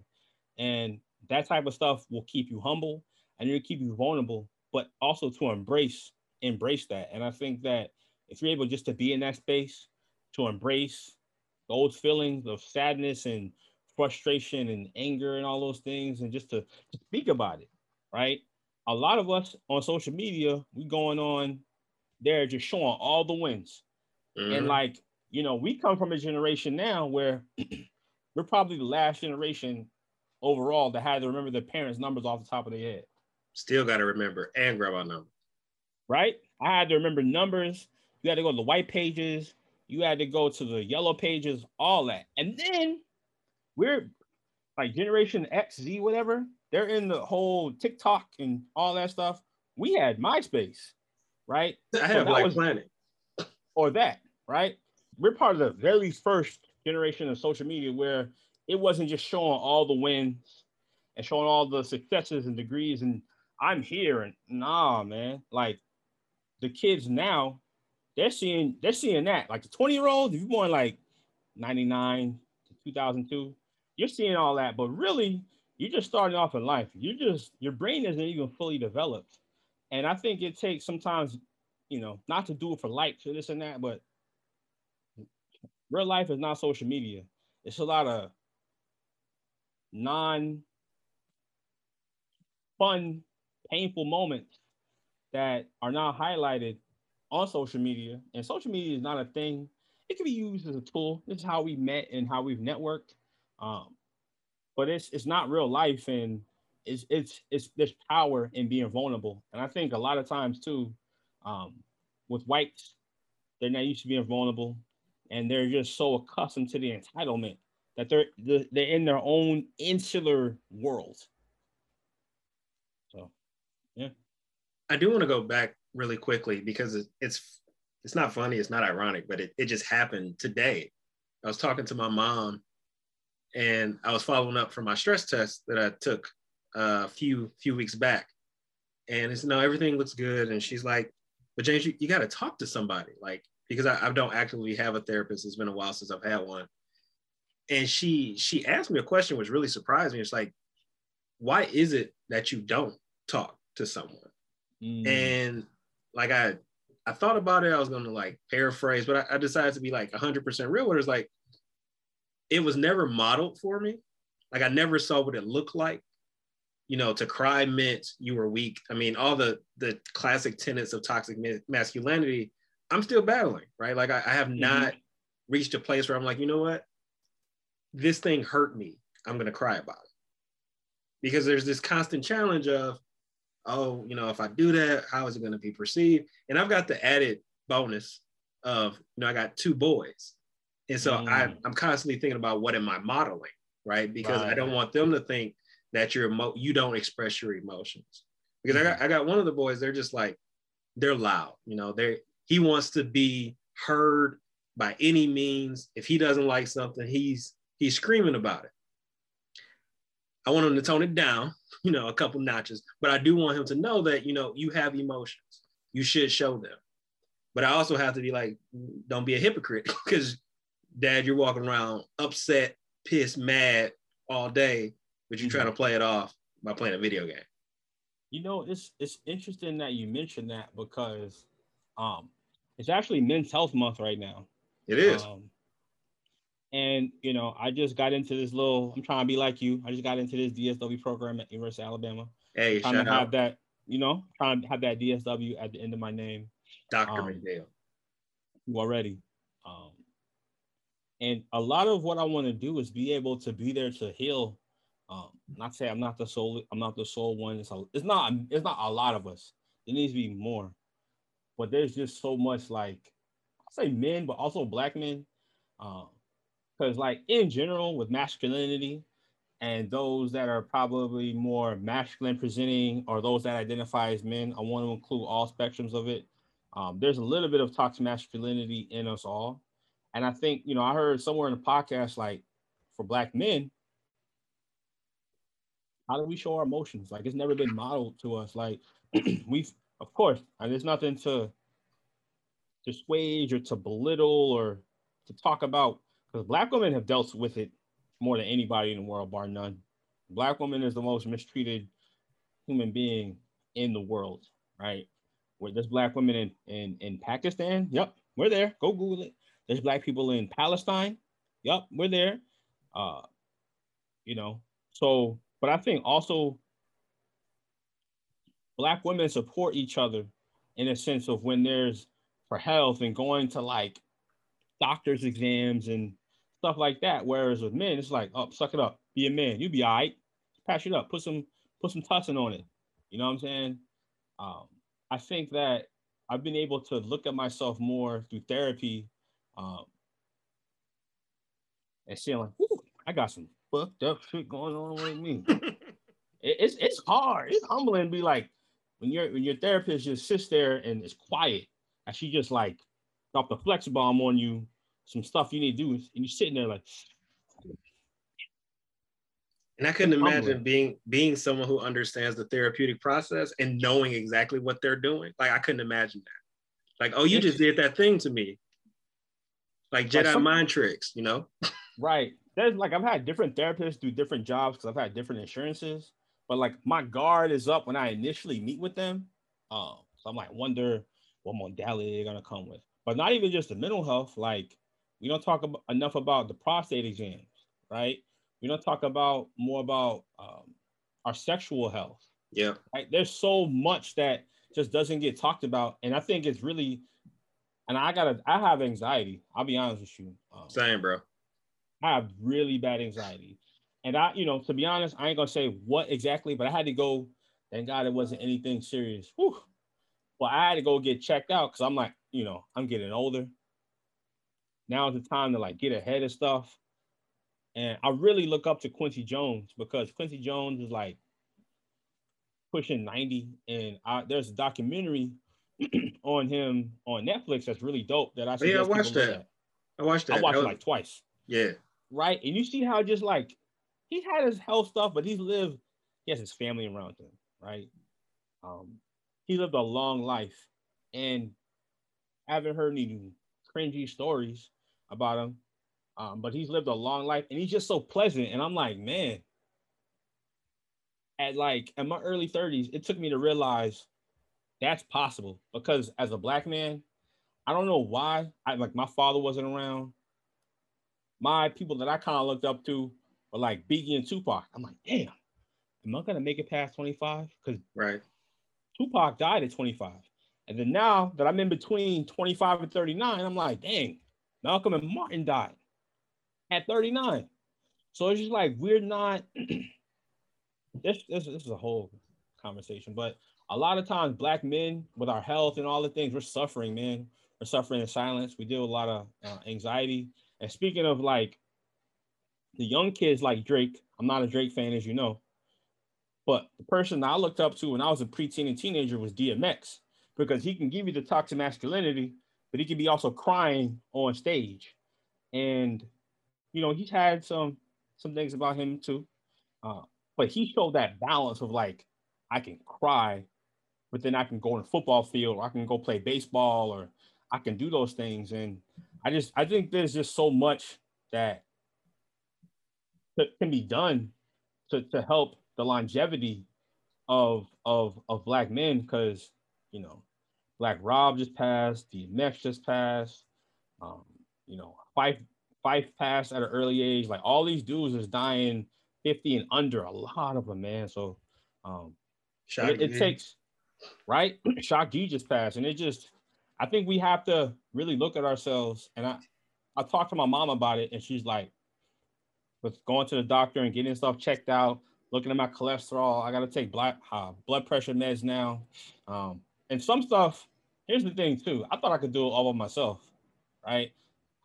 and that type of stuff will keep you humble and it'll keep you vulnerable, but also to embrace embrace that. And I think that if you're able just to be in that space, to embrace those feelings of sadness and frustration and anger and all those things and just to speak about it right a lot of us on social media we going on there just showing all the wins. Mm-hmm. and like you know we come from a generation now where [CLEARS THROAT] we're probably the last generation overall that had to remember their parents numbers off the top of their head. Still got to remember and grab our number right? I had to remember numbers. You had to go to the white pages. You had to go to the yellow pages all that. And then we're like Generation X, Z, whatever. They're in the whole TikTok and all that stuff. We had MySpace, right? I have so like was, Planet. Or that, right? We're part of the very first generation of social media where it wasn't just showing all the wins and showing all the successes and degrees and I'm here and nah, man. Like the kids now, they're seeing they're seeing that. Like the 20 year old, if you're born like 99 to 2002, you're seeing all that, but really, you're just starting off in life. You just your brain isn't even fully developed, and I think it takes sometimes, you know, not to do it for likes or this and that, but real life is not social media. It's a lot of non fun, painful moments that are not highlighted on social media. And social media is not a thing. It can be used as a tool. This is how we met and how we've networked. Um, but it's it's not real life, and it's it's it's there's power in being vulnerable. And I think a lot of times too, um, with whites, they're not used to being vulnerable, and they're just so accustomed to the entitlement that they're they're in their own insular world. So, yeah. I do want to go back really quickly because it's it's not funny, it's not ironic, but it, it just happened today. I was talking to my mom and I was following up for my stress test that I took a few few weeks back. And it's no, everything looks good. And she's like, but James, you, you got to talk to somebody, like because I, I, don't actively have a therapist. It's been a while since I've had one. and she she asked me a question which really surprised me. It's like, why is it that you don't talk to someone? Mm. And like I I thought about it, I was gonna like paraphrase, but I, I decided to be like 100% real. Where it's like, it was never modeled for me. Like I never saw what it looked like. You know, to cry meant you were weak. I mean, all the the classic tenets of toxic masculinity. I'm still battling, right? Like I, I have mm-hmm. not reached a place where I'm like, you know what, this thing hurt me. I'm gonna cry about it because there's this constant challenge of, oh, you know, if I do that, how is it gonna be perceived? And I've got the added bonus of, you know, I got two boys, and so mm. I, I'm constantly thinking about what am I modeling, right? Because right. I don't want them to think that you're emo- you don't express your emotions. Because mm. I got I got one of the boys, they're just like they're loud, you know. They he wants to be heard by any means. If he doesn't like something, he's he's screaming about it. I want him to tone it down, [LAUGHS] you know, a couple notches, but I do want him to know that, you know, you have emotions. You should show them. But I also have to be like, don't be a hypocrite [LAUGHS] because dad, you're walking around upset, pissed, mad all day, but you're trying to play it off by playing a video game. You know, it's it's interesting that you mentioned that because um it's actually men's health month right now. It is. Um, and you know, I just got into this little. I'm trying to be like you. I just got into this DSW program at University of Alabama. Hey, trying to have that. You know, trying to have that DSW at the end of my name. Doctor um, McNeil. Already. Um, and a lot of what I want to do is be able to be there to heal. Um, not say I'm not the soul. I'm not the sole one. It's, a, it's not. It's not a lot of us. There needs to be more. But there's just so much like I say men, but also black men. Um, because like in general with masculinity and those that are probably more masculine presenting or those that identify as men i want to include all spectrums of it um, there's a little bit of toxic masculinity in us all and i think you know i heard somewhere in the podcast like for black men how do we show our emotions like it's never been modeled to us like [CLEARS THROAT] we've of course and there's nothing to dissuade or to belittle or to talk about because black women have dealt with it more than anybody in the world, bar none. Black woman is the most mistreated human being in the world, right? Where there's black women in, in, in Pakistan, yep, we're there. Go Google it. There's black people in Palestine, yep, we're there. Uh, you know, so but I think also black women support each other in a sense of when there's for health and going to like doctor's exams and stuff like that. Whereas with men, it's like, oh, suck it up, be a man, you'll be all right, patch it up, put some put some tussin on it. You know what I'm saying? Um, I think that I've been able to look at myself more through therapy, um, and seeing like, I got some fucked up shit going on with me. [LAUGHS] it, it's it's hard. It's humbling to be like when your when your therapist just sits there and is quiet, and she just like drop the flex bomb on you some stuff you need to do, and you're sitting there like. And I couldn't imagine being being someone who understands the therapeutic process and knowing exactly what they're doing. Like I couldn't imagine that. Like, oh, you just did that thing to me. Like Jedi like some, mind tricks, you know? [LAUGHS] right. There's like I've had different therapists do different jobs because I've had different insurances. But like my guard is up when I initially meet with them. Um, so I'm like wonder what modality they're gonna come with. But not even just the mental health, like we don't talk about, enough about the prostate exams, right? We don't talk about more about um, our sexual health. Yeah. Right. There's so much that just doesn't get talked about, and I think it's really, and I gotta, I have anxiety. I'll be honest with you. Um, Same, bro. I have really bad anxiety, and I, you know, to be honest, I ain't gonna say what exactly, but I had to go. Thank God it wasn't anything serious. Whew. But I had to go get checked out because I'm like, you know, I'm getting older now is the time to like get ahead of stuff. And I really look up to Quincy Jones because Quincy Jones is like pushing 90. And I, there's a documentary [CLEARS THROAT] on him on Netflix that's really dope that I yeah, I watched that. I watched that. I watched that was, like twice. Yeah. Right. And you see how just like he had his health stuff, but he's lived, he has his family around him, right? Um, he lived a long life and I haven't heard any cringy stories about him. Um, but he's lived a long life and he's just so pleasant. And I'm like, man, at like in my early 30s, it took me to realize that's possible because as a black man, I don't know why. I like my father wasn't around. My people that I kind of looked up to were like Biggie and Tupac. I'm like, damn, am I gonna make it past 25? Because right, Tupac died at 25. And then now that I'm in between 25 and 39, I'm like, dang, Malcolm and Martin died at 39. So it's just like we're not [CLEARS THROAT] this, this this is a whole conversation, but a lot of times black men with our health and all the things we're suffering, man. We're suffering in silence. We deal with a lot of uh, anxiety. And speaking of like the young kids like Drake, I'm not a Drake fan, as you know, but the person I looked up to when I was a preteen and teenager was DMX because he can give you the toxic masculinity, but he can be also crying on stage. And you know, he's had some some things about him too. Uh, but he showed that balance of like, I can cry, but then I can go on a football field, or I can go play baseball, or I can do those things. And I just I think there's just so much that can be done to, to help the longevity of of of black men because you know Black Rob just passed, DMX just passed, um, you know, Phife Phife passed at an early age. Like all these dudes is dying 50 and under, a lot of them, man. So um it, it takes right. Shock G just passed, and it just I think we have to really look at ourselves. And I I talked to my mom about it, and she's like, with going to the doctor and getting stuff checked out, looking at my cholesterol. I got to take blood uh, blood pressure meds now. Um, and some stuff. Here's the thing too. I thought I could do it all by myself, right?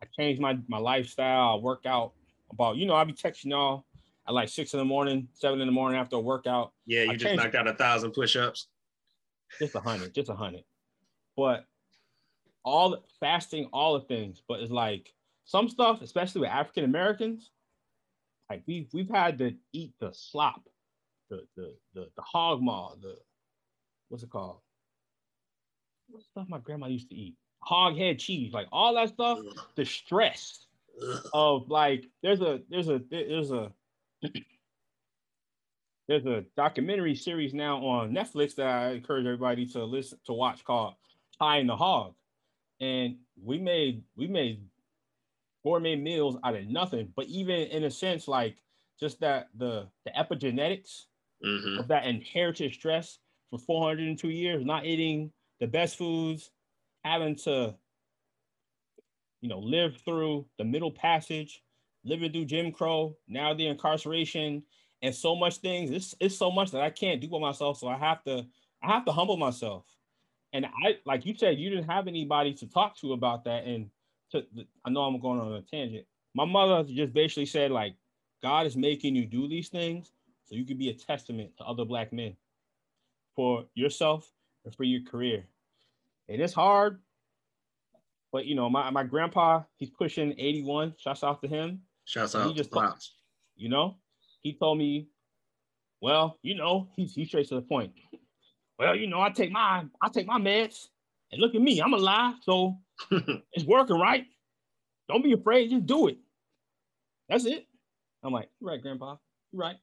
I changed my my lifestyle. I work out about you know I'll be texting y'all at like six in the morning, seven in the morning after a workout. Yeah, you I just knocked out a thousand push-ups. Just a hundred, just a hundred. But all fasting, all the things. But it's like some stuff, especially with African Americans, like we've we've had to eat the slop, the the the, the hog maw, the what's it called? What stuff my grandma used to eat? Hog head cheese, like all that stuff. The stress of like there's a there's a there's a there's a documentary series now on Netflix that I encourage everybody to listen to watch called High on the Hog. And we made we made gourmet meals out of nothing. But even in a sense, like just that the the epigenetics mm-hmm. of that inherited stress for 402 years, not eating the best foods, having to, you know, live through the middle passage, living through Jim Crow, now the incarceration, and so much things. It's, it's so much that I can't do by myself. So I have to I have to humble myself. And I like you said, you didn't have anybody to talk to about that. And to I know I'm going on a tangent. My mother just basically said like God is making you do these things so you can be a testament to other black men for yourself and for your career. And it's hard, but you know, my, my grandpa, he's pushing 81. Shouts out to him. Shouts out. He just told, you know, he told me, well, you know, he's he's straight to the point. Well, you know, I take my I take my meds and look at me, I'm alive. So [LAUGHS] it's working, right? Don't be afraid, just do it. That's it. I'm like, you're right, Grandpa. You're right.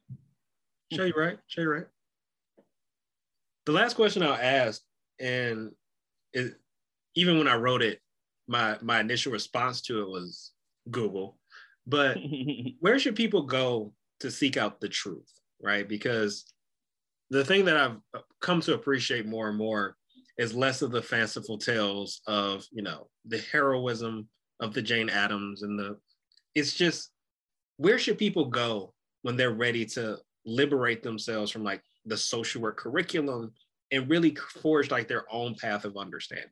Sure, you're right. Sure, you're right. The last question I'll ask, and it, even when I wrote it, my my initial response to it was Google. But [LAUGHS] where should people go to seek out the truth, right? Because the thing that I've come to appreciate more and more is less of the fanciful tales of you know the heroism of the Jane Addams and the it's just where should people go when they're ready to liberate themselves from like the social work curriculum and really forge like their own path of understanding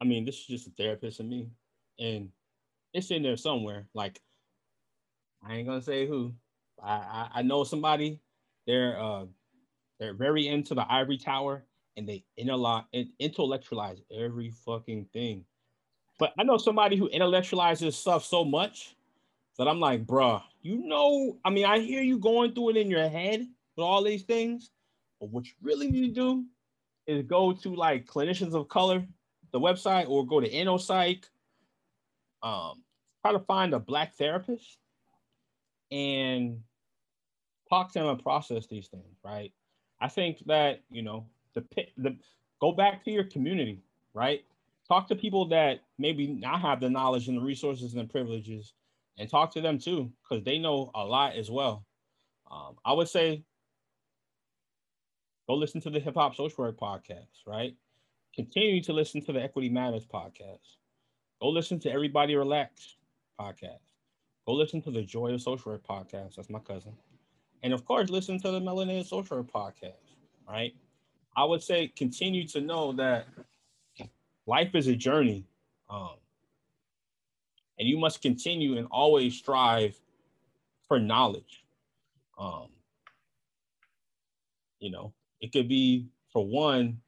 i mean this is just a therapist in me and it's in there somewhere like i ain't gonna say who. I i, I know somebody. They're uh they're very into the ivory tower and they intellectualize every fucking thing. But I know somebody who intellectualizes stuff so much that I'm like, bruh, you know, I mean, I hear you going through it in your head with all these things, but what you really need to do is go to like clinicians of color, the website, or go to InnoPsych, um, try to find a black therapist and talk to them and process these things, right? I think that you know the the go back to your community, right? Talk to people that maybe not have the knowledge and the resources and the privileges, and talk to them too, because they know a lot as well. Um, I would say go listen to the Hip Hop Social Work podcast, right? Continue to listen to the Equity Matters podcast. Go listen to Everybody Relax podcast. Go listen to the Joy of Social Work podcast. That's my cousin. And of course, listen to the Melanated Social Work podcast, right? I would say continue to know that life is a journey. Um, and you must continue and always strive for knowledge. Um, you know, it could be for one,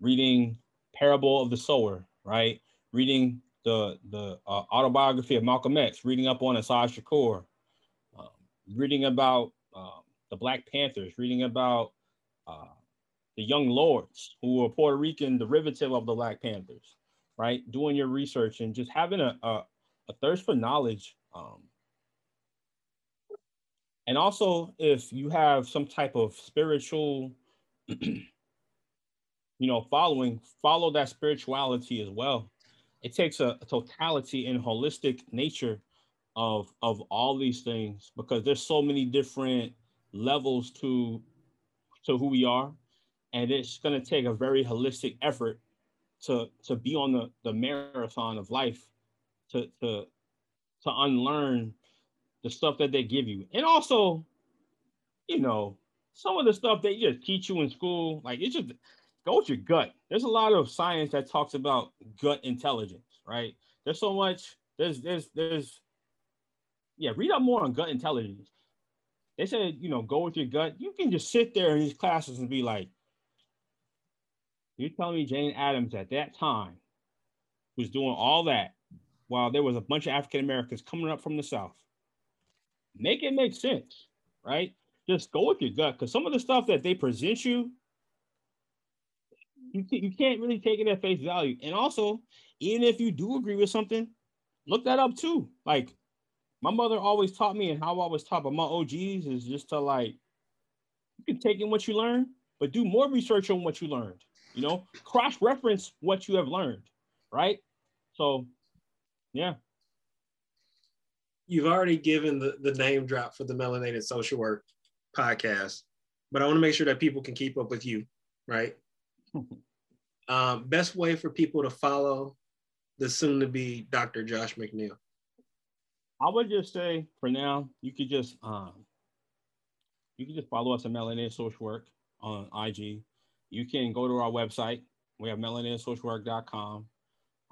reading Parable of the Sower, right? Reading the the uh, autobiography of Malcolm X, reading up on Assata Shakur, um, reading about um, the Black Panthers, reading about uh, the Young Lords, who were Puerto Rican derivative of the Black Panthers, right? Doing your research and just having a, a, a thirst for knowledge. Um, and also, if you have some type of spiritual, [CLEARS THROAT] you know, following, follow that spirituality as well it takes a, a totality and holistic nature of of all these things because there's so many different levels to to who we are. And it's going to take a very holistic effort to to be on the the marathon of life to to to unlearn the stuff that they give you. And also you know some of the stuff they just teach you in school like it's just go with your gut. There's a lot of science that talks about gut intelligence, right? There's so much. There's there's there's yeah. Read up more on gut intelligence. They said you know go with your gut. You can just sit there in these classes and be like, you're telling me Jane Addams at that time was doing all that while there was a bunch of African Americans coming up from the South. Make it make sense, right? Just go with your gut because some of the stuff that they present you you, you can't really take it at face value. And also, even if you do agree with something, look that up too. Like my mother always taught me, and how I was taught by my OGs is just to like, you can take in what you learn, but do more research on what you learned. You know, cross reference what you have learned, right? So, yeah. You've already given the, the name drop for the Melanated Social Work podcast, but I want to make sure that people can keep up with you, right? Um, best way for people to follow the soon to be Dr. Josh McNeil? I would just say for now, you could just um, you can just follow us at Melanated Social Work on IG. You can go to our website. We have melanatedsocialwork.com.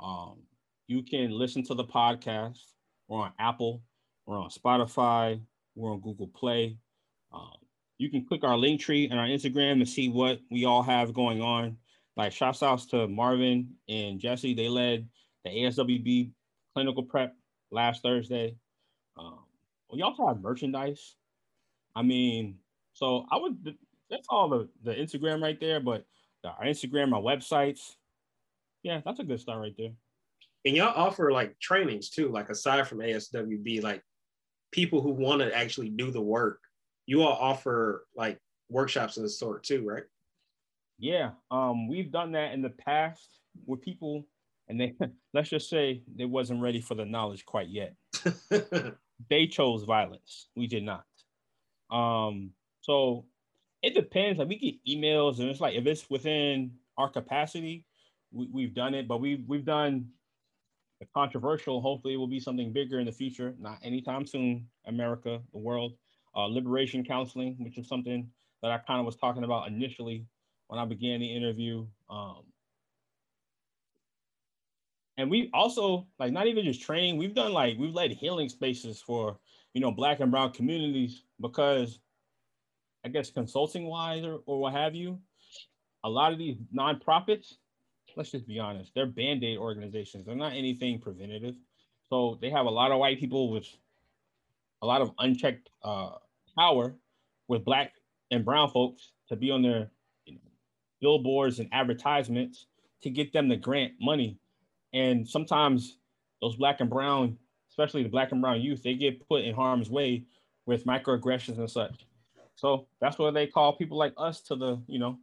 Um, you can listen to the podcast. We're on Apple. We're on Spotify. We're on Google Play. Um, you can click our link tree and our Instagram to see what we all have going on. Like shouts outs to Marvin and Jesse. They led the ASWB clinical prep last Thursday. Um, we also have merchandise. I mean, so I would that's all the, the Instagram right there, but our Instagram, our websites. Yeah, that's a good start right there. And y'all offer like trainings too, like aside from ASWB, like people who want to actually do the work you all offer like workshops of the sort too, right? Yeah, um, we've done that in the past with people, and they [LAUGHS] let's just say they wasn't ready for the knowledge quite yet. [LAUGHS] they chose violence. We did not. Um, so it depends. Like we get emails, and it's like if it's within our capacity, we, we've done it. But we've we've done the controversial. Hopefully, it will be something bigger in the future. Not anytime soon. America, the world uh, liberation counseling, which is something that I kind of was talking about initially when I began the interview. Um, and we also like not even just training, we've done like we've led healing spaces for you know black and brown communities because I guess consulting wise or, or what have you, a lot of these nonprofits, let's just be honest, they're band-aid organizations. They're not anything preventative. So they have a lot of white people with a lot of unchecked uh, power with black and brown folks to be on their you know, billboards and advertisements to get them to grant money. And sometimes those black and brown, especially the black and brown youth, they get put in harm's way with microaggressions and such. So that's why they call people like us to the, you know,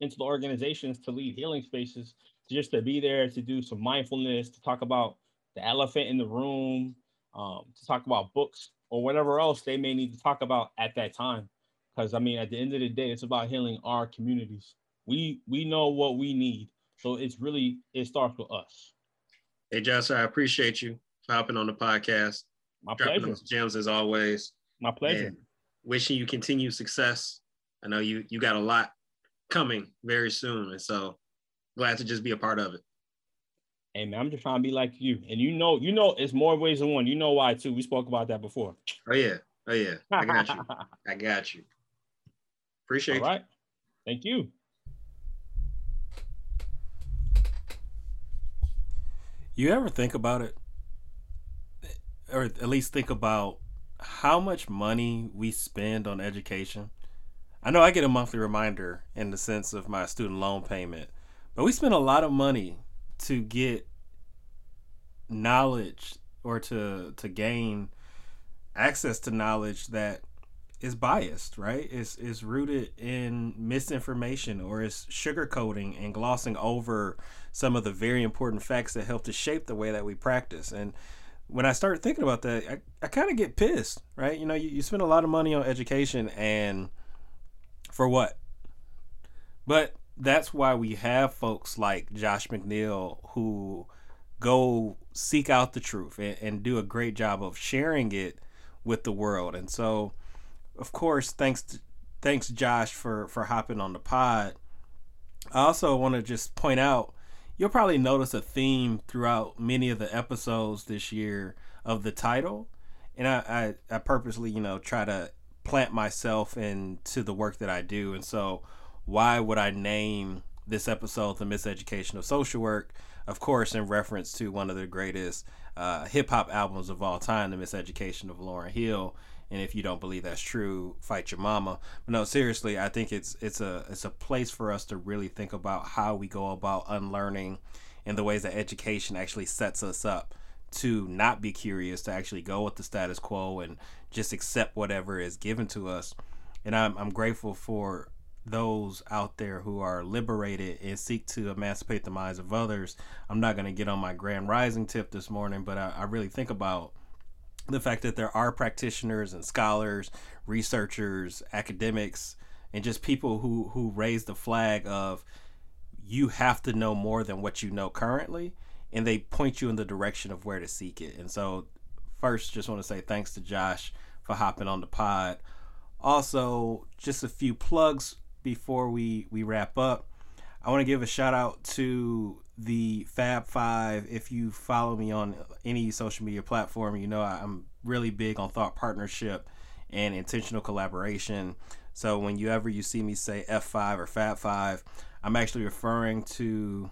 into the organizations to lead healing spaces, just to be there to do some mindfulness, to talk about the elephant in the room, um, to talk about books or whatever else they may need to talk about at that time. Because I mean, at the end of the day, it's about healing our communities. We we know what we need, so it's really it starts with us. Hey, Josh, I appreciate you hopping on the podcast. My pleasure. gems as always. My pleasure. And wishing you continued success. I know you you got a lot coming very soon, and so glad to just be a part of it. Hey man, I'm just trying to be like you, and you know, you know, it's more ways than one. You know why too? We spoke about that before. Oh yeah, oh yeah, I got you. [LAUGHS] I got you. Appreciate All right. Thank you. You ever think about it? Or at least think about how much money we spend on education? I know I get a monthly reminder in the sense of my student loan payment, but we spend a lot of money to get knowledge or to to gain access to knowledge that is biased, right? Is is rooted in misinformation or is sugarcoating and glossing over some of the very important facts that help to shape the way that we practice. And when I start thinking about that, I, I kind of get pissed, right? You know, you, you spend a lot of money on education and for what? But that's why we have folks like Josh McNeil who go seek out the truth and, and do a great job of sharing it with the world. And so, of course, thanks to, thanks Josh for for hopping on the pod. I also want to just point out you'll probably notice a theme throughout many of the episodes this year of the title. And I, I, I purposely, you know, try to plant myself into the work that I do. And so why would I name this episode The Miseducation of Social Work? Of course, in reference to one of the greatest uh, hip hop albums of all time, The Miseducation of Lauryn Hill. And if you don't believe that's true, fight your mama. But no, seriously, I think it's it's a it's a place for us to really think about how we go about unlearning and the ways that education actually sets us up to not be curious, to actually go with the status quo and just accept whatever is given to us. And I'm I'm grateful for those out there who are liberated and seek to emancipate the minds of others. I'm not going to get on my grand rising tip this morning, but I, I, really think about the fact that there are practitioners and scholars, researchers, academics, and just people who, who raise the flag of you have to know more than what you know currently, and they point you in the direction of where to seek it. And so, first, just want to say thanks to Josh for hopping on the pod. Also, just a few plugs before we we wrap up, I want to give a shout out to the Fab Five. If you follow me on any social media platform, you know I'm really big on thought partnership and intentional collaboration. So when you ever you see me say F5 or Fab Five, I'm actually referring to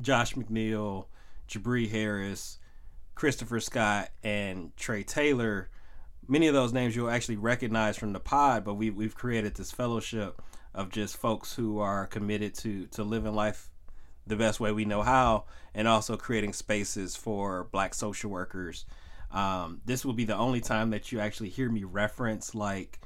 Josh McNeil, Jabri Harris, Christopher Scott, and Trey Taylor. Many of those names you'll actually recognize from the pod, but we, we've created this fellowship of just folks who are committed to to living life the best way we know how, and also creating spaces for Black social workers. Um, this will be the only time that you actually hear me reference like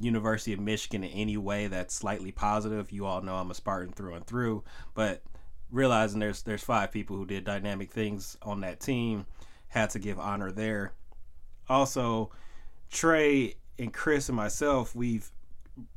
University of Michigan in any way that's slightly positive. You all know I'm a Spartan through and through, but realizing there's there's five people who did dynamic things on that team, had to give honor there. Also, Trey and Chris and myself, we've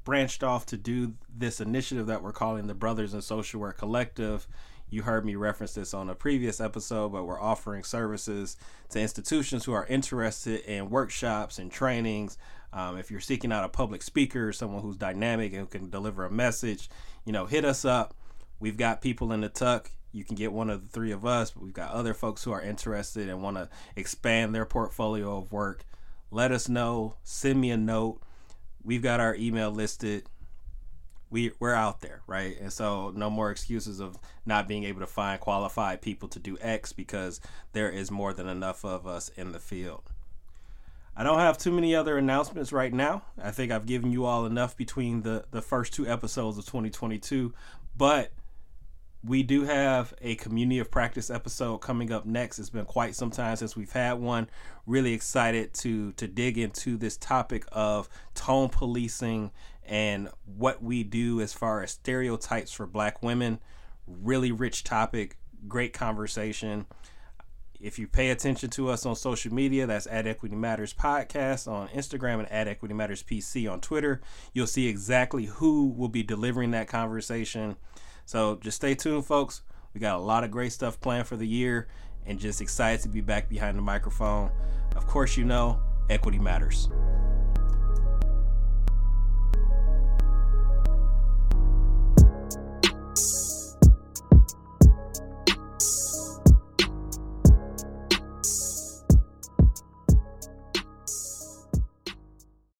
branched off to do this initiative that we're calling the Brothers in Social Work Collective. You heard me reference this on a previous episode, but we're offering services to institutions who are interested in workshops and trainings. Um, if you're seeking out a public speaker, someone who's dynamic and who can deliver a message, you know, hit us up. We've got people in the tuck. You can get one of the three of us, but we've got other folks who are interested and want to expand their portfolio of work. Let us know. Send me a note we've got our email listed we we're out there, right? And so no more excuses of not being able to find qualified people to do X because there is more than enough of us in the field. I don't have too many other announcements right now. I think I've given you all enough between the the first two episodes of 2022, but we do have a community of practice episode coming up next. It's been quite some time since we've had one. Really excited to to dig into this topic of tone policing and what we do as far as stereotypes for black women. Really rich topic, great conversation. If you pay attention to us on social media, that's at Equity Matters Podcast on Instagram and at Equity Matters PC on Twitter. You'll see exactly who will be delivering that conversation. So just stay tuned, folks. We got a lot of great stuff planned for the year and just excited to be back behind the microphone. Of course, you know, Equity Matters.